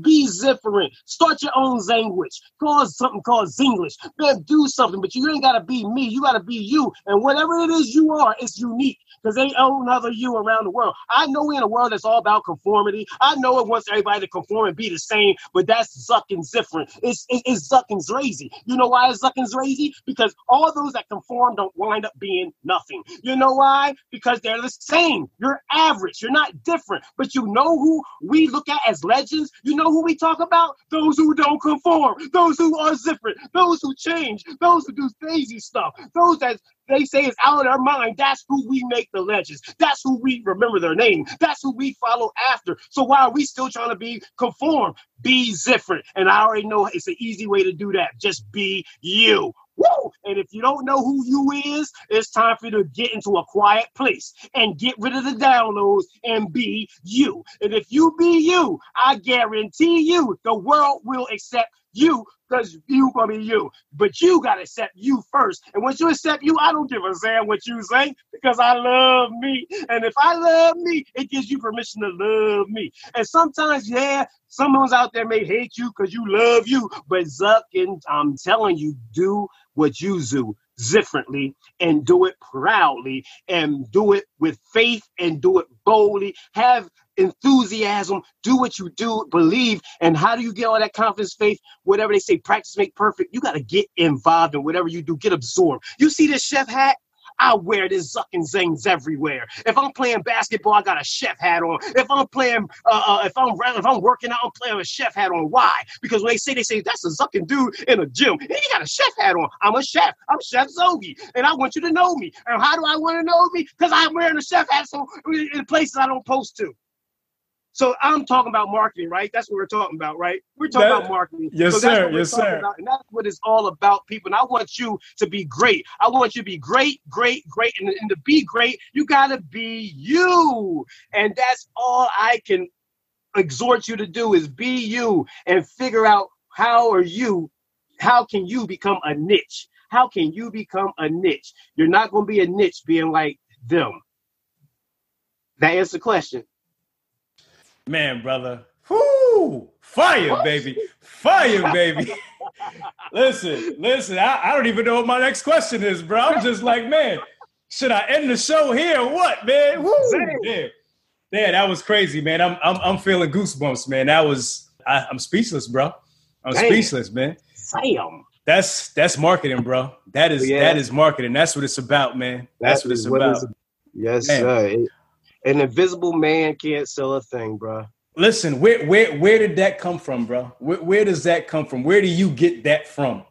Be different. Start your own language. Cause something called Zinglish. Man, do something, but you ain't gotta be me. You gotta be you. And whatever it is you are, it's unique because they own another you around the world. I know we're in a world that's all about conformity. I know it wants everybody to conform and be the same, but that's Zucking's different. It's, it's Zucking's lazy. You know why Zucking's lazy? Because all those that conform don't wind up being nothing. You know why? Because they're the same. You're average. You're not different. But you know who we look at as legends? You know who we talk about? Those who don't conform, those who are different, those who change, those who do crazy stuff, those that they say is out of their mind. That's who we make the legends. That's who we remember their name. That's who we follow after. So why are we still trying to be conform? Be different. And I already know it's an easy way to do that. Just be you. Woo! And if you don't know who you is, it's time for you to get into a quiet place and get rid of the downloads and be you. And if you be you, I guarantee you the world will accept you because you gonna be you. But you gotta accept you first. And once you accept you, I don't give a damn what you say because I love me. And if I love me, it gives you permission to love me. And sometimes, yeah, someone's out there may hate you because you love you. But Zuck, and I'm telling you, do what you do differently and do it proudly and do it with faith and do it boldly. Have enthusiasm, do what you do, believe. And how do you get all that confidence, faith? Whatever they say, practice make perfect. You got to get involved in whatever you do, get absorbed. You see this chef hat? I wear this Zucking Zings everywhere. If I'm playing basketball, I got a chef hat on. If I'm playing, uh, uh, if I'm if I'm working out, I'm playing a chef hat on. Why? Because when they say they say that's a Zucking dude in a gym, and he got a chef hat on. I'm a chef. I'm Chef Zoagie, and I want you to know me. And how do I want to know me? Because I'm wearing a chef hat so in places I don't post to. So I'm talking about marketing, right? That's what we're talking about, right? We're talking that, about marketing. Yes, so sir. Yes, sir. About, and that's what it's all about, people. And I want you to be great. I want you to be great, great, great. And, and to be great, you got to be you. And that's all I can exhort you to do is be you and figure out how are you, how can you become a niche? How can you become a niche? You're not going to be a niche being like them. That answers the question. Man, brother. Whoo! Fire, baby. Fire, baby. [LAUGHS] listen, listen. I, I, don't even know what my next question is, bro. I'm just like, man, should I end the show here or what, man? Woo! Yeah. yeah, that was crazy, man. I'm I'm I'm feeling goosebumps, man. That was I, am speechless, bro. I'm Damn. speechless, man. Damn. That's that's marketing, bro. That is yeah. that is marketing. That's what it's about, man. That's, what it's what about. Yes, man. sir. An invisible man can't sell a thing, bro. Listen, where where where did that come from, bro? Where, where does that come from? Where do you get that from?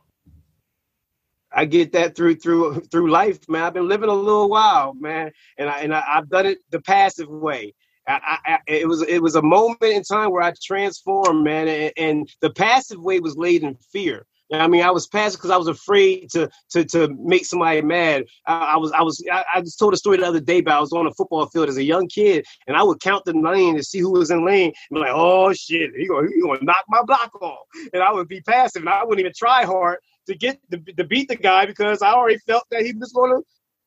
I get that through through through life, man. I've been living a little while, man, and I and I, have done it the passive way. I, I, it was it was a moment in time where I transformed, man, and, and the passive way was laid in fear I mean, I was passing because I was afraid to to to make somebody mad. I, I was I was I, I, just told a story the other day, but I was on a football field as a young kid, and I would count the lane and see who was in lane, and be like, "Oh shit, he gonna he gonna knock my block off," and I would be passive, and I wouldn't even try hard to get to, to beat the guy because I already felt that he was gonna,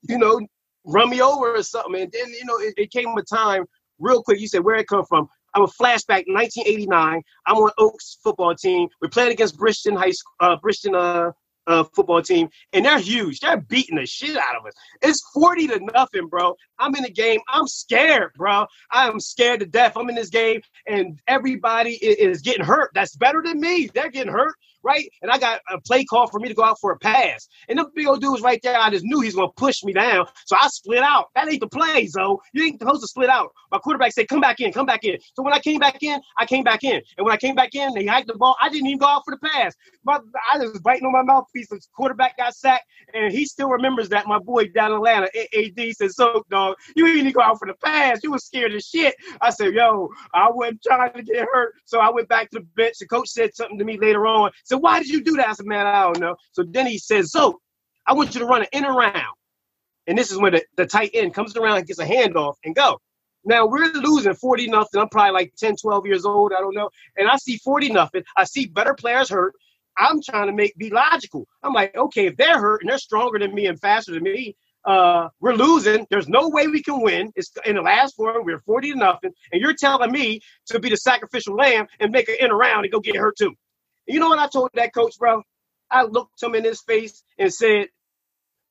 you know, run me over or something. And then you know, it, it came a time real quick. You said where it come from. I'm a flashback 1989. I'm on Oaks football team. We're playing against Bridgeton High School, uh, Bridgeton uh, uh, football team, and they're huge. They're beating the shit out of us. It's 40 to nothing, bro. I'm in the game. I'm scared, bro. I am scared to death. I'm in this game, and everybody is, is getting hurt. That's better than me. They're getting hurt right? And I got a play call for me to go out for a pass. And the big old dude was right there. I just knew he's gonna push me down. So I split out. That ain't the play, so you ain't supposed to split out. My quarterback said, come back in, come back in. So when I came back in, I came back in. And when I came back in, they hiked the ball. I didn't even go out for the pass. My, I was biting on my mouthpiece. The quarterback got sacked, and he still remembers that. My boy down in Atlanta, AD said, so dog, you didn't even go out for the pass. You was scared as shit. I said, yo, I wasn't trying to get hurt. So I went back to the bench. The coach said something to me later on. Why did you do that? I said, man, I don't know. So then he says, so I want you to run an in around. And this is when the, the tight end comes around and gets a handoff and go. Now we're losing 40 nothing. I'm probably like 10, 12 years old. I don't know. And I see 40 nothing. I see better players hurt. I'm trying to make be logical. I'm like, okay, if they're hurt and they're stronger than me and faster than me, uh, we're losing. There's no way we can win. It's in the last four. We're 40 to nothing, and you're telling me to be the sacrificial lamb and make an in around and go get hurt too. You know what I told that coach, bro? I looked him in his face and said,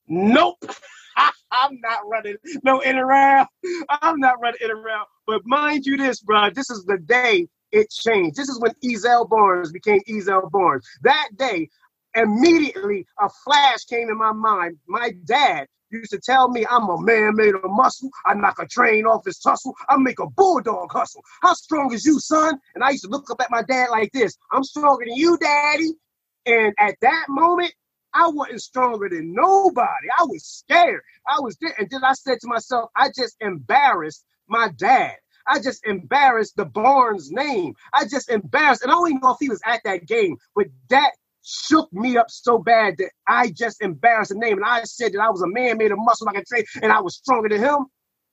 Nope. [LAUGHS] I'm not running no in around. I'm not running in around. But mind you, this, bro, this is the day it changed. This is when Ezell Barnes became Ezell Barnes. That day, immediately a flash came in my mind. My dad used to tell me I'm a man made of muscle. I knock a train off his tussle. I make a bulldog hustle. How strong is you, son? And I used to look up at my dad like this. I'm stronger than you, daddy. And at that moment, I wasn't stronger than nobody. I was scared. I was there. And then I said to myself, I just embarrassed my dad. I just embarrassed the Barnes name. I just embarrassed, and I don't even know if he was at that game, but that shook me up so bad that I just embarrassed the name. And I said that I was a man made of muscle like a trade, and I was stronger than him.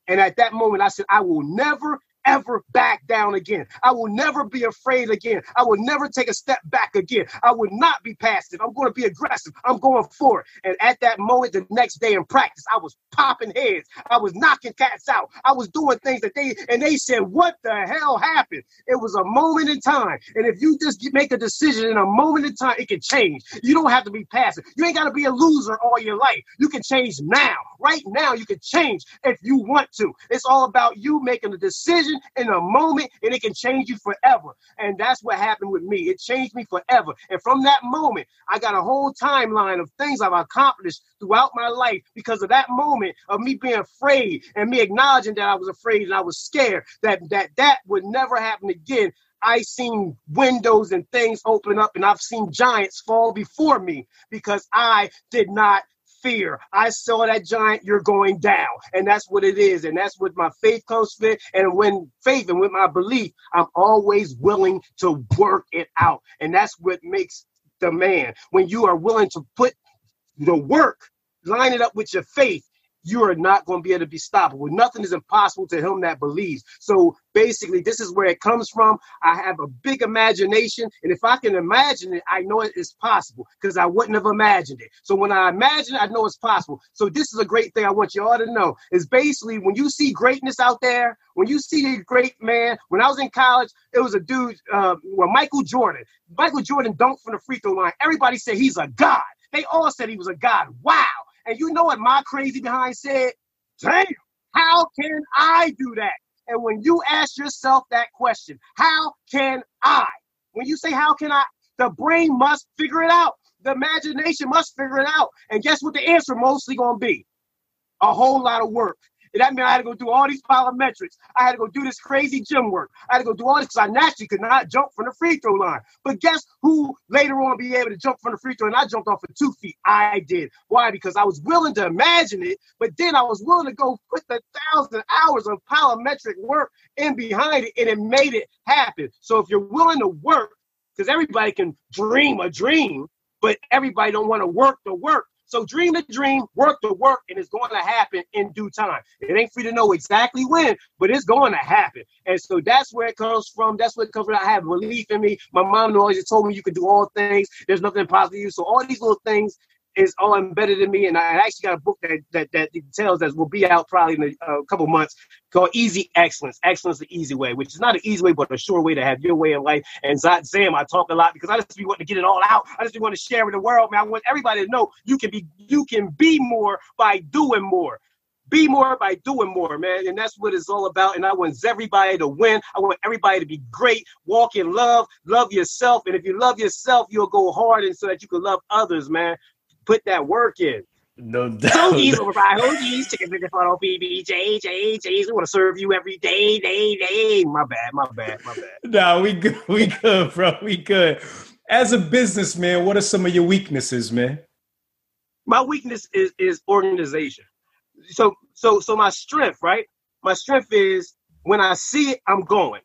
And at that moment, I said, I will never ever back down again. I will never be afraid again. I will never take a step back again. I will not be passive. I'm going to be aggressive. I'm going for it. And at that moment, the next day in practice, I was popping heads. I was knocking cats out. I was doing things that they and they said, "What the hell happened?" It was a moment in time. And if you just make a decision in a moment in time, it can change. You don't have to be passive. You ain't got to be a loser all your life. You can change now. Right now, you can change if you want to. It's all about you making a decision in a moment and it can change you forever. And that's what happened with me. It changed me forever. And from that moment, I got a whole timeline of things I've accomplished throughout my life because of that moment of me being afraid and me acknowledging that I was afraid and I was scared that that that would never happen again. I seen windows and things open up, and I've seen giants fall before me because I did not fear. I saw that giant, you're going down. And that's what it is. And that's what my faith comes with. And when faith and with my belief, I'm always willing to work it out. And that's what makes the man. When you are willing to put the work, line it up with your faith, you are not going to be able to be stoppable. Nothing is impossible to him that believes. So basically, this is where it comes from. I have a big imagination, and if I can imagine it, I know it is possible because I wouldn't have imagined it. So when I imagine it, I know it's possible. So this is a great thing I want you all to know is basically when you see greatness out there, when you see a great man, when I was in college, it was a dude, uh, well, Michael Jordan. Michael Jordan dunked from the free throw line. Everybody said he's a god. They all said he was a god. Wow. And you know what my crazy behind said? Damn, how can I do that? And when you ask yourself that question, how can I? When you say, how can I? The brain must figure it out. The imagination must figure it out. And guess what the answer mostly going to be? A whole lot of work. That meant I had to go do all these plyometrics. I had to go do this crazy gym work. I had to go do all this because I naturally could not jump from the free throw line. But guess who later on be able to jump from the free throw? And I jumped off for two feet. I did. Why? Because I was willing to imagine it, but then I was willing to go put the thousand hours of plyometric work in behind it, and it made it happen. So if you're willing to work, because everybody can dream a dream, but everybody don't want to work the work. So dream the dream, work the work, and it's going to happen in due time. It ain't free to know exactly when, but it's going to happen. And so that's where it comes from. That's it comes from. I have belief in me. My mom always told me you can do all things. There's nothing impossible. So all these little things is all embedded in me. And I actually got a book that that that tells that will be out probably in a, couple months called Easy Excellence. Excellence the easy way, which is not an easy way, but a sure way to have your way in life. And Zot Zam, I talk a lot because I just be wanting to get it all out. I just want to share with the world, man. I want everybody to know you can be you can be more by doing more be more by doing more, man. And that's what it's all about. And I want everybody to win. I want everybody to be great. Walk in love. Love yourself. And if you love yourself, you'll go hard and so that you can love others, man put that work in. No doubt. Hoagies over fried hoagies, chicken finger funnel, BBJ, J, J's. We want to serve you every day, day, day. My bad, my bad, my bad. no, we good, [LAUGHS] we good, bro. We good. As a businessman, what are some of your weaknesses, man? My weakness is is organization. So so so my strength, right? My strength is when I see it, I'm going.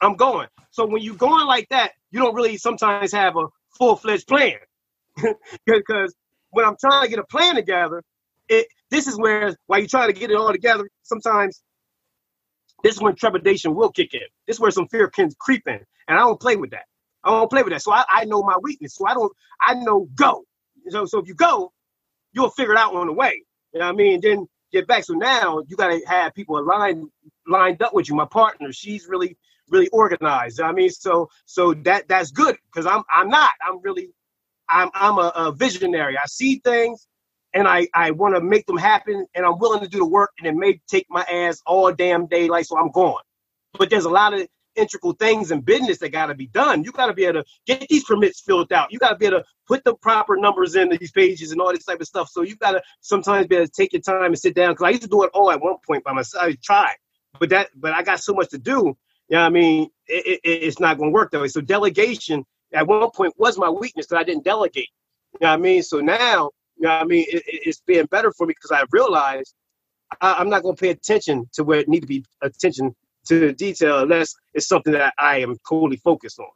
I'm going. So when you're going like that, you don't really sometimes have a full fledged plan [LAUGHS] because when I'm trying to get a plan together, it this is where while you're trying to get it all together, sometimes this is when trepidation will kick in. This is where some fear can creep in. And I don't play with that. I don't play with that. So I, I know my weakness. So I don't I know go. So so if you go, you'll figure it out on the way. You know what I mean? Then get back. So now you gotta have people aligned lined up with you. My partner, she's really, really organized. I mean, so so that that's good because I'm I'm not. I'm really I'm I'm a, a visionary. I see things and I, I want to make them happen and I'm willing to do the work and it may take my ass all damn day like so I'm going. But there's a lot of integral things in business that got to be done. You got to be able to get these permits filled out. You got to be able to put the proper numbers in these pages and all this type of stuff. So you got to sometimes be able to take your time and sit down. Because I used to do it all at one point by myself. I tried, but that but I got so much to do. You know what I mean? It, it, it's not going to work that way. So delegation at one point was my weakness that I didn't delegate. You know what I mean? So now, you know what I mean, it, it's being better for me because I realized I, am not going to pay attention to where it need to be attention to the detail unless it's something that I am totally focused on.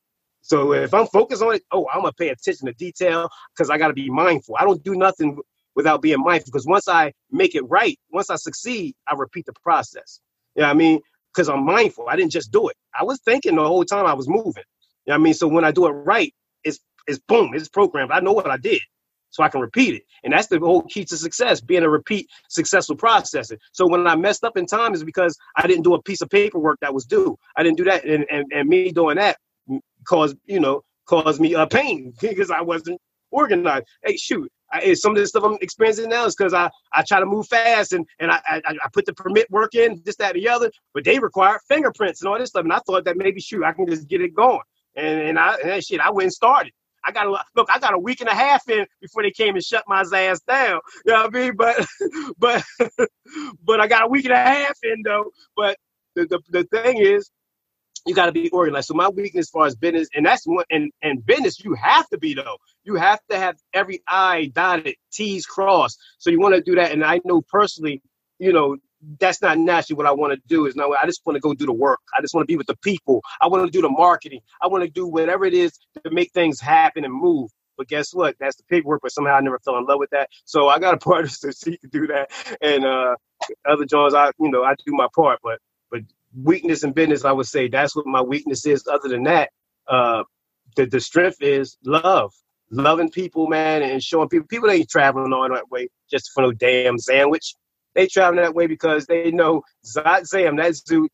So if I'm focused on it, oh, I'm gonna pay attention to detail because I got to be mindful. I don't do nothing without being mindful because once I make it right, once I succeed, I repeat the process. You know what I mean? Because I'm mindful. I didn't just do it. I was thinking the whole time I was moving. You know I mean? So when I do it right, it's it's boom, it's programmed. I know what I did. So I can repeat it. And that's the whole key to success, being a repeat successful processor. So when I messed up in time is because I didn't do a piece of paperwork that was due. I didn't do that. And and, and me doing that caused, you know, caused me a pain [LAUGHS] because I wasn't organized. Hey, shoot. I, eh, some of the stuff I'm experiencing now is because I, I try to move fast and, and I, I, I put the permit work in, this, that, the other, but they require fingerprints and all this stuff. And I thought that maybe, shoot, I can just get it going. And and I and shit, I went and started. I got a look. I got a week and a half in before they came and shut my ass down. You know what I mean? But [LAUGHS] but [LAUGHS] but I got a week and a half in though. But the the, the thing is, you got to be organized. So my weakness as far as business, and that's one, and and business, you have to be though. You have to have every I dotted, T's crossed. So you want to do that. And I know personally, you know, that's not naturally what I want to do. Is now I just want to go do the work. I just want to be with the people. I want to do the marketing. I want to do whatever it is to make things happen and move. But guess what? That's the paperwork. But somehow I never fell in love with that. So I got a [LAUGHS] partner so she can do that. And uh, other Johns, I you know I do my part. But but weakness in business, I would say that's what my weakness is. Other than that, uh, the the strength is love. Loving people, man, and showing people. People ain't traveling on that way just for no damn sandwich they travel that way because they know Zot Zam, that dude,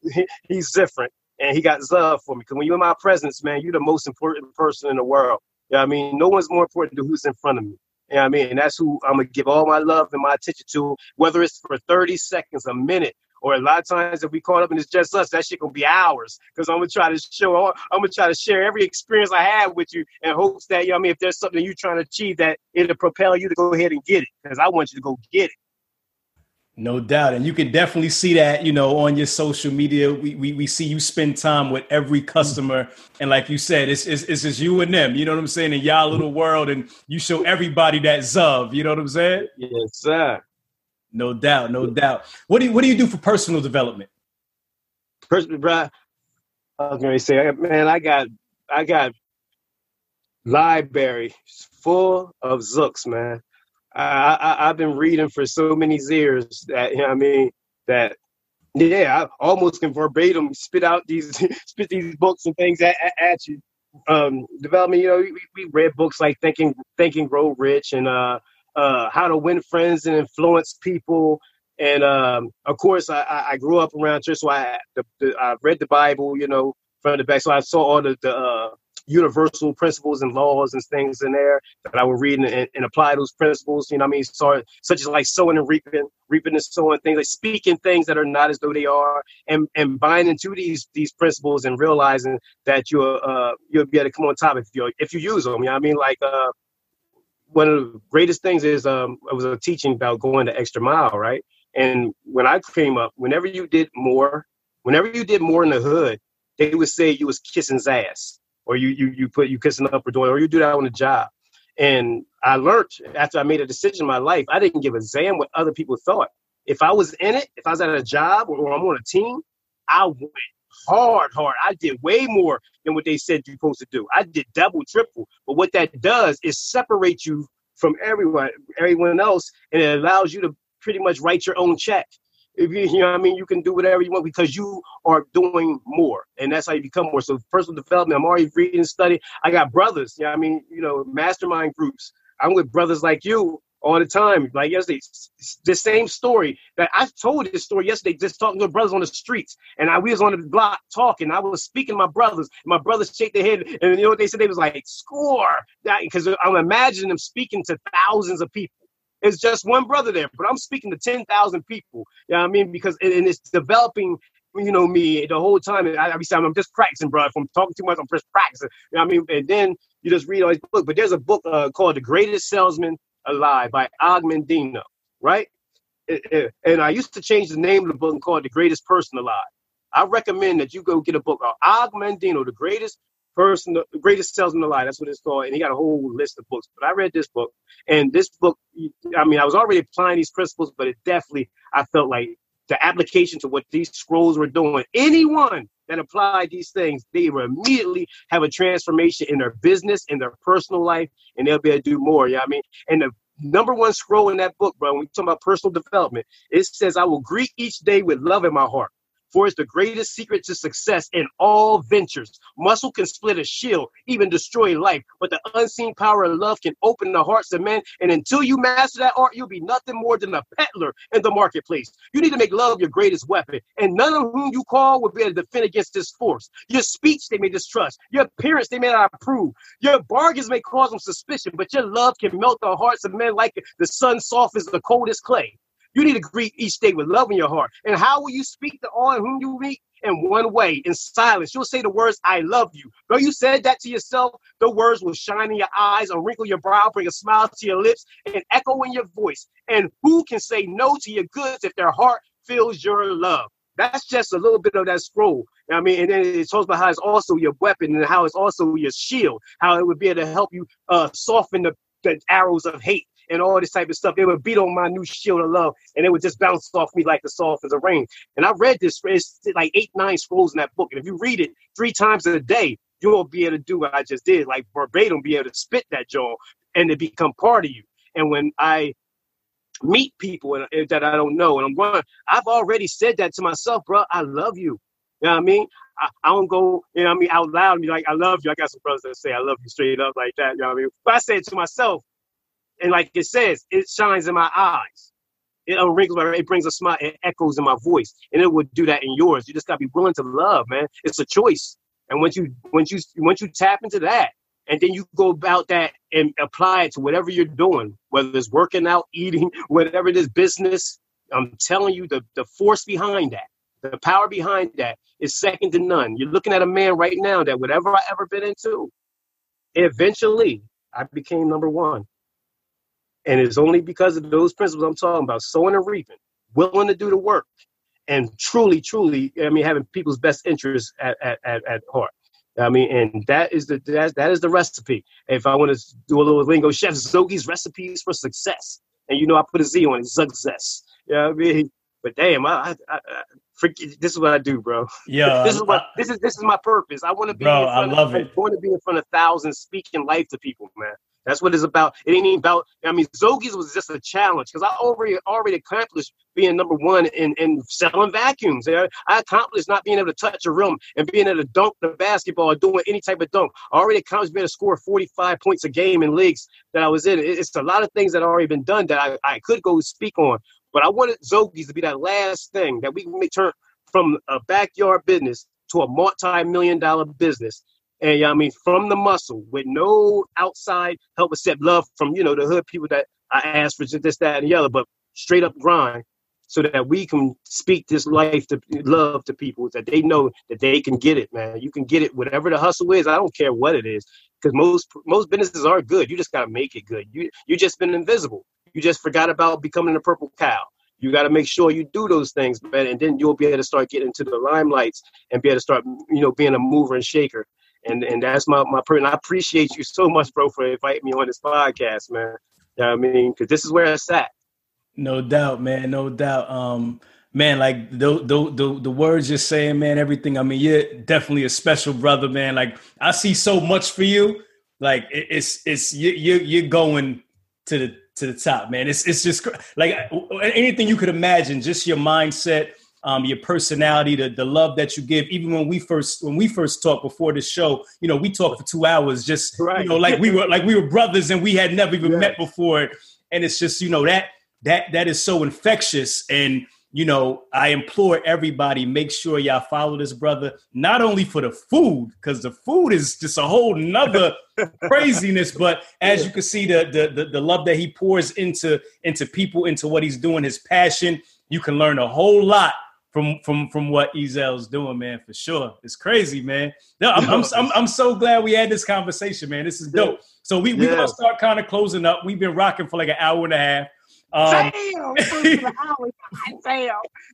he's different. And he got love for me. Because when you're in my presence, man, you're the most important person in the world. You know I mean? No one's more important than who's in front of me. You know I mean? And that's who I'm going to give all my love and my attention to, whether it's for 30 seconds, a minute, or a lot of times if we caught up and it's just us, that shit gonna be hours. Cause I'm gonna try to show I'm gonna try to share every experience I have with you in hopes that, you know I mean, if there's something you're trying to achieve that it'll propel you to go ahead and get it. Cause I want you to go get it. No doubt. And you can definitely see that, you know, on your social media. We, we, we see you spend time with every mm. customer. And like you said, it's, it's, it's just you and them, you know what I'm saying? In y'all mm. little world. And you show everybody that Zub, you know what I'm saying? Yes, sir. No doubt. No doubt. What do you, what do you do for personal development? Personal, bro. I was going to say, man, I got, I got library full of Zooks, man. I, I have been reading for so many years that you know I mean that yeah, I almost can verbatim spit out these [LAUGHS] spit these books and things at, at you. Um, development, you know, we, we read books like Thinking Think and Grow Rich and uh, uh, How to Win Friends and Influence People. And um, of course, I, I grew up around church, so I the, the, I read the Bible, you know, from the back. So I saw all the, the uh, universal principles and laws and things in there that I would read and, and, apply those principles. You know, I mean, so, such as like sowing and reaping, reaping and sowing things, like speaking things that are not as though they are, and and binding to these these principles and realizing that you'll uh, you'll be able to come on top if you if you use them. You know, I mean, like uh, one of the greatest things is um, I was a teaching about going the extra mile, right? And when I came up, whenever you did more, whenever you did more in the hood, they would say you was kissing ass or you you you put you kissing up or doing, or you do that on the job. And I learned after I made a decision in my life, I didn't give a damn what other people thought. If I was in it, if I was at a job or, or I'm on a team, I went hard, hard. I did way more than what they said you're supposed to do. I did double, triple. But what that does is separate you from everyone, everyone else, and it allows you to pretty much write your own check if you, you know what I mean, you can do whatever you want because you are doing more. And that's how you become more. So personal development, I'm already reading studying. I got brothers, you know I mean, you know, mastermind groups. I'm with brothers like you all the time. Like yesterday, the same story that I told this story yesterday, just talking to brothers on the streets. And I we was on the block talking. I was speaking to my brothers. My brothers shake their head. And you know what they said? They was like, score. Because I'm imagining them speaking to thousands of people. It's just one brother there, but I'm speaking to 10,000 people. You know what I mean? Because and it's developing, you know, me the whole time. And I'm just practicing, bro. If I'm talking too much, I'm just practicing. You know what I mean? And then you just read all these books. But there's a book uh, called The Greatest Salesman Alive by Og Mandino, right? and I used to change the name of the book and call it The Greatest Person Alive. I recommend that you go get a book. Uh, Og Mandino, The Greatest person, the greatest salesman alive. That's what it's called. And he got a whole list of books. But I read this book, and this book, I mean, I was already applying these principles, but it definitely, I felt like the application to what these scrolls were doing. Anyone that applied these things, they will immediately have a transformation in their business, in their personal life, and they'll be able to do more. Yeah, you know I mean, and the number one scroll in that book, bro, when we talk about personal development, it says, I will greet each day with love in my heart for it's the greatest secret to success in all ventures. Muscle can split a shield, even destroy life, but the unseen power of love can open the hearts of men. And until you master that art, you'll be nothing more than a peddler in the marketplace. You need to make love your greatest weapon, and none of whom you call will be able to defend against this force. Your speech they may distrust, your appearance they may not approve, your bargains may cause them suspicion, but your love can melt the hearts of men like the sun softens the coldest clay. You need to greet each day with love in your heart. And how will you speak to all whom you meet? In one way, in silence. You'll say the words, I love you. Though you said that to yourself, the words will shine in your eyes, unwrinkle your brow, bring a smile to your lips, and echo in your voice. And who can say no to your goods if their heart feels your love? That's just a little bit of that scroll. I mean, and then it talks about how it's also your weapon and how it's also your shield, how it would be able to help you uh, soften the, the arrows of hate and all this type of stuff. They would beat on my new shield of love, and it would just bounce off me like the soft as a rain. And I read this, it's like eight, nine scrolls in that book. And if you read it three times a day, you won't be able to do what I just did, like verbatim, be able to spit that jaw and it become part of you. And when I meet people and, that I don't know, and I'm going, I've already said that to myself, bro. I love you. You know what I mean? I, I, don't go, you know what I mean, out loud and be like, I love you. I got some brothers that say I love you straight up like that. You know what I mean? But I say it to myself, and like it says, it shines in my eyes. It unwrinkles, it brings a smile, it echoes in my voice, and it would do that in yours. You just gotta be willing to love, man. It's a choice. And once you once you once you tap into that, and then you go about that and apply it to whatever you're doing, whether it's working out, [LAUGHS] eating, whatever it is, business. I'm telling you, the the force behind that, the power behind that is second to none. You're looking at a man right now that whatever I ever been into, eventually I became number one. And it's only because of those principles I'm talking about, sowing and reaping, willing to do the work, and truly, truly, I mean, having people's best interests at, at, at, at heart. I mean, and that is the that, that is the recipe. If I want to do a little lingo, Chef Zoagie's recipes for success, and you know I put a Z on it, success. You know what I mean? But damn, I, I, I this is what I do, bro. Yeah, [LAUGHS] this is what this is. This is my purpose. I want to be. Bro, I love of, it. I want to be in front of thousands, speaking life to people, man. That's what it's about. It ain't even about. I mean, Zoagies was just a challenge because I already already accomplished being number one in, in selling vacuums. I accomplished not being able to touch a rim and being able to dunk the basketball or doing any type of dunk. I already accomplished being able to score 45 points a game in leagues that I was in. It's a lot of things that already been done that I, I could go speak on. But I wanted Zoagies to be that last thing that we can make turn from a backyard business to a multi-million dollar business and you know I mean from the muscle with no outside help except love from you know the hood people that I asked for this, that, and the other, but straight up grind so that we can speak this life to love to people that they know that they can get it, man. You can get it whatever the hustle is. I don't care what it is because most most businesses are good. You just gotta make it good. You you just been invisible. You just forgot about becoming a purple cow. You got to make sure you do those things, man, and then you'll be able to start getting into the limelights and be able to start, you know, being a mover and shaker and and that's my my person. I appreciate you so much, bro, for inviting me on this podcast, man. You know I mean, because this is where it's at. No doubt, man. No doubt. Um, man, like the the the, the words you're saying, man, everything. I mean, you're definitely a special brother, man. Like I see so much for you. Like it, it's it's you you you're going to the to the top, man. It's it's just like anything you could imagine. Just your mindset um, your personality, the the love that you give. Even when we first when we first talked before the show, you know, we talked for two hours, just right. you know, like we were like we were brothers and we had never even yeah. met before. And it's just you know that that that is so infectious and you know, I implore everybody, make sure y'all follow this brother, not only for the food, because the food is just a whole nother [LAUGHS] craziness, but as you can see, the, the, the the love that he pours into into people, into what he's doing, his passion, you can learn a whole lot from from from what Ezel's doing, man, for sure. It's crazy, man. No, I'm, I'm, I'm, I'm, so glad we had this conversation, man. This is dope. So we we yeah. gonna start kind of closing up. We've been rocking for like an hour and a half. Um, damn, damn, damn!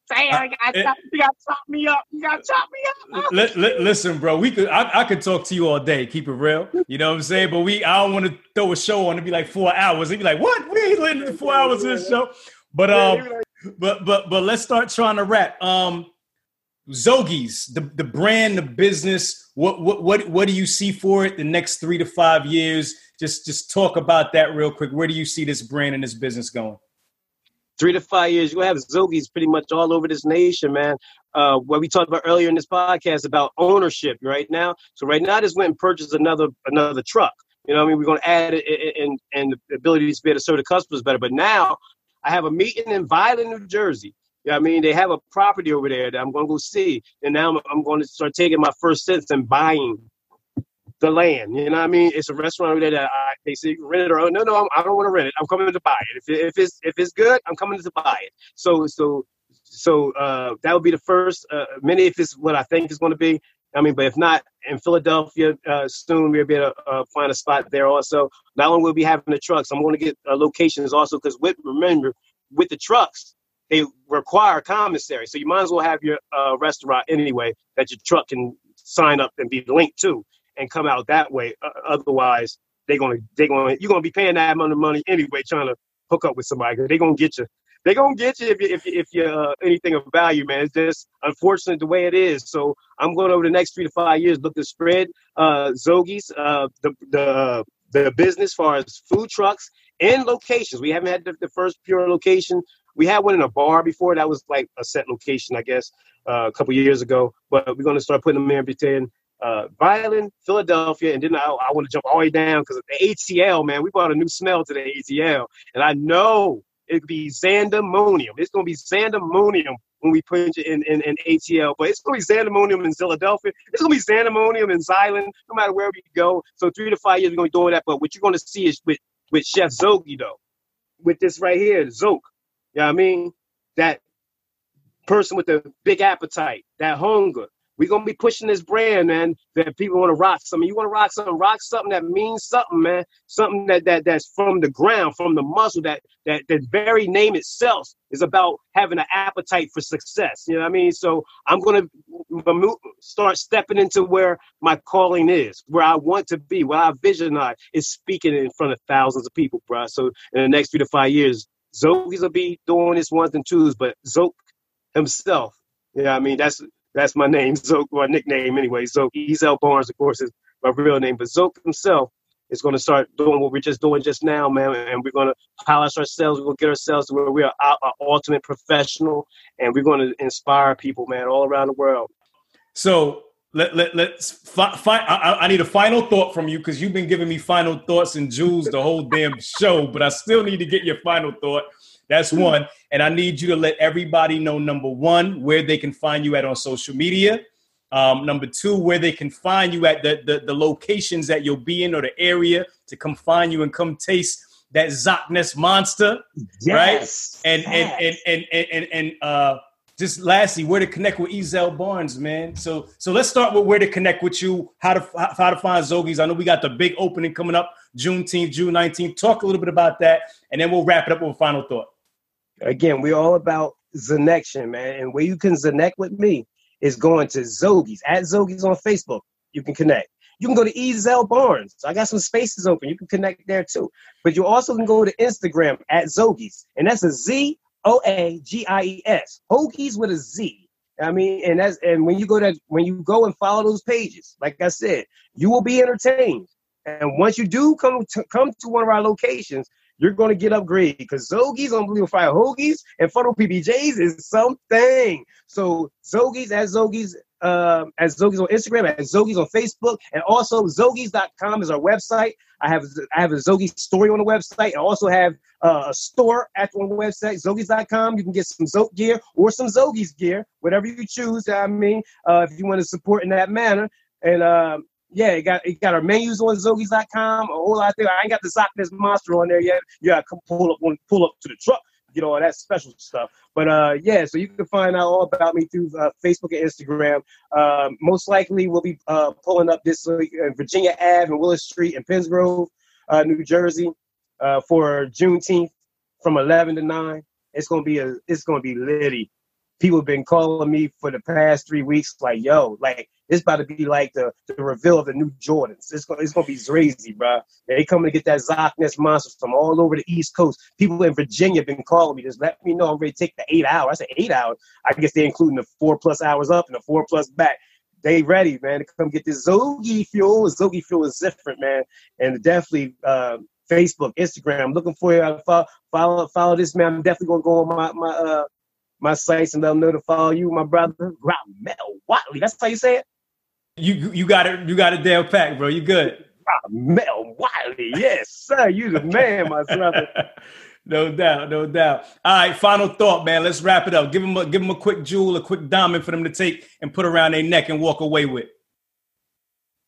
You gotta, chop, you gotta chop me up. You gotta chop me up. Li- li- listen, bro, we could. I, I, could talk to you all day. Keep it real. You know what I'm saying? But we, I don't want to throw a show on to be like four hours. And be like, what? We ain't letting four hours in this show. But um, but but but let's start trying to wrap. Um, Zoagies, the the brand, the business. What what what what do you see for it the next three to five years? Just just talk about that real quick. Where do you see this brand and this business going? Three to five years, you'll have Zoagies pretty much all over this nation, man. Uh, what we talked about earlier in this podcast about ownership right now. So right now, I just went and purchased another another truck. You know, I mean, we're going to add it and and the ability to be able to serve the customers better. But now I have a meeting in Vineland, New Jersey. Yeah, I mean, they have a property over there that I'm going to go see, and now I'm, I'm going to start taking my first steps and buying the land. You know what I mean? It's a restaurant over there that I, they say rent it or no, no, I'm, I do not want to rent it. I'm coming to buy it. If, if it's if it's good, I'm coming to buy it. So so so uh, that would be the first. Uh, many if it's what I think is going to be. I mean, but if not in Philadelphia uh, soon, we'll be able to uh, find a spot there also. Not only will we be having the trucks, I'm going to get uh, locations also because with remember with the trucks they require commissary, so you might as well have your uh, restaurant anyway that your truck can sign up and be linked to and come out that way. Uh, otherwise, they're gonna they're gonna you're gonna be paying that amount of money anyway trying to hook up with somebody. They're gonna get you they're gonna get you if you if you, if you're uh, anything of value, man. It's just unfortunate the way it is. So I'm going over the next three to five years look to spread uh, Zoagies, uh, the the the business as far as food trucks and locations. We haven't had the, the, first pure location. We had one in a bar before. That was like a set location, I guess, uh, a couple years ago. But we're going to start putting them in between uh, Vineland, Philadelphia, and then I, I want to jump all the way down because the ATL, man, we brought a new smell to the ATL, and I know it could be Xandamonium. It's going to be Xandamonium when we put it in, in, in ATL, but it's going to be Xandamonium in Philadelphia. It's going to be Xandamonium in Xylan, no matter where we go. So three to five years, we're going to be doing that. But what you're going to see is with, with Chef Zoagie, though, with this right here, Zoke. You know what I mean? That person with the big appetite, that hunger, we're gonna be pushing this brand, man. That people want to rock something. You want to rock something, rock something that means something, man. Something that that that's from the ground, from the muscle. That that the very name itself is about having an appetite for success. You know what I mean? So I'm gonna start stepping into where my calling is, where I want to be, where I visualize is speaking in front of thousands of people, bro. So in the next three to five years, Zoki's will be doing his ones and twos, but Zoke himself Yeah, I mean that's that's my name, Zoke, my nickname anyway. Zoke Ezel Barnes, of course, is my real name. But Zoke himself is going to start doing what we're just doing just now, man. And we're going to polish ourselves. To get ourselves to where we are our ultimate professional, and we're going to inspire people, man, all around the world. So let, let, let's fi- fi- I, I, need a final thought from you because you've been giving me final thoughts and jewels the whole damn show, but I still need to get your final thought. That's one. And I need you to let everybody know number one, where they can find you at on social media. Um, number two, where they can find you at the, the, the locations that you'll be in or the area to come find you and come taste that Zockness monster. Yes. Right. And, yes. and, and, and, and, and, and, uh, just lastly, where to connect with Ezel Barnes, man. So so let's start with where to connect with you, how to how to find Zoagies. I know we got the big opening coming up Juneteenth, June 19th. Talk a little bit about that, and then we'll wrap it up with a final thought. Again, we're all about connection, man. And where you can connect with me is going to Zoagies at Zoagies on Facebook. You can connect. You can go to Ezel Barnes. I got some spaces open. You can connect there too. But you also can go to Instagram at Zoagies, and that's a Z O A G I E S. Hoagies with a Z. I mean, and that's and when you go to when you go and follow those pages, like I said, you will be entertained. And once you do come to come to one of our locations, you're going to get upgraded because Zoagies, Unbelievable Fire Hoagies, and Funnel PBJs is something. So Zoagies as Zoagies um, as Zoagies on Instagram, as Zoagies on Facebook, and also Zoagies.com is our website. I have I have a Zoagies story on the website. I also have uh, a store at on the website, Zoagies.com. You can get some Zoke gear or some Zoagies gear, whatever you choose. I mean, uh, if you want to support in that manner. And um, yeah, it got it got our menus on Zoagies.com, a whole lot there. I ain't got the Zockness monster on there yet. You gotta come pull up on pull up to the truck get all that special stuff. But uh, yeah, so you can find out all about me through uh, Facebook and Instagram. Um, most likely, we'll be uh, pulling up this week in Virginia Ave and Willis Street in Pittsgrove, uh, New Jersey, uh, for Juneteenth from 11 to 9. It's gonna be a it's gonna be litty people have been calling me for the past three weeks, like, yo, like it's about to be like the, the reveal of the new Jordans. It's gonna, it's gonna be crazy, bro. They coming to get that Zockness monster from all over the East Coast. People in Virginia have been calling me, just let me know I'm ready to take the eight hours. I said eight hours. I guess they're including the four plus hours up and the four plus back. They ready, man, to come get this Zoagie fuel. Zoagie fuel is different, man, and definitely. Uh, Facebook, Instagram. I'm looking for you. Follow, follow, follow this man. I'm definitely gonna go on my my uh, my sites and them know to follow you, my brother. Mel Watley. That's how you say it. You you got it. You got it down pack, bro. You good. Mel Wiley, yes, sir. You the man, my brother. [LAUGHS] no doubt, no doubt. All right, final thought, man. Let's wrap it up. Give them a give them a quick jewel, a quick diamond for them to take and put around their neck and walk away with.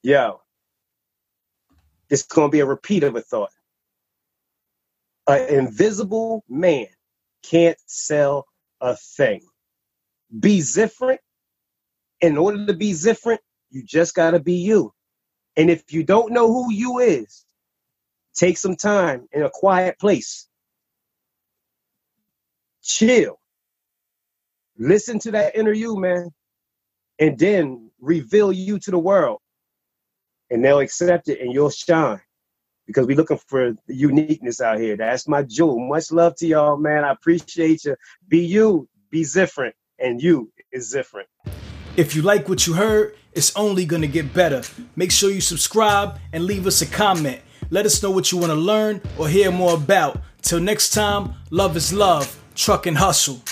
Yo, it's gonna be a repeat of a thought. An invisible man can't sell a thing. Be different. In order to be different, you just got to be you. And if you don't know who you is, take some time in a quiet place. Chill. Listen to that interview, man. And then reveal you to the world. And they'll accept it and you'll shine because we're looking for uniqueness out here. That's my jewel. Much love to y'all, man. I appreciate you. Be you, be different, and you is different. If you like what you heard, it's only going to get better. Make sure you subscribe and leave us a comment. Let us know what you want to learn or hear more about. Till next time, love is love, truck and hustle.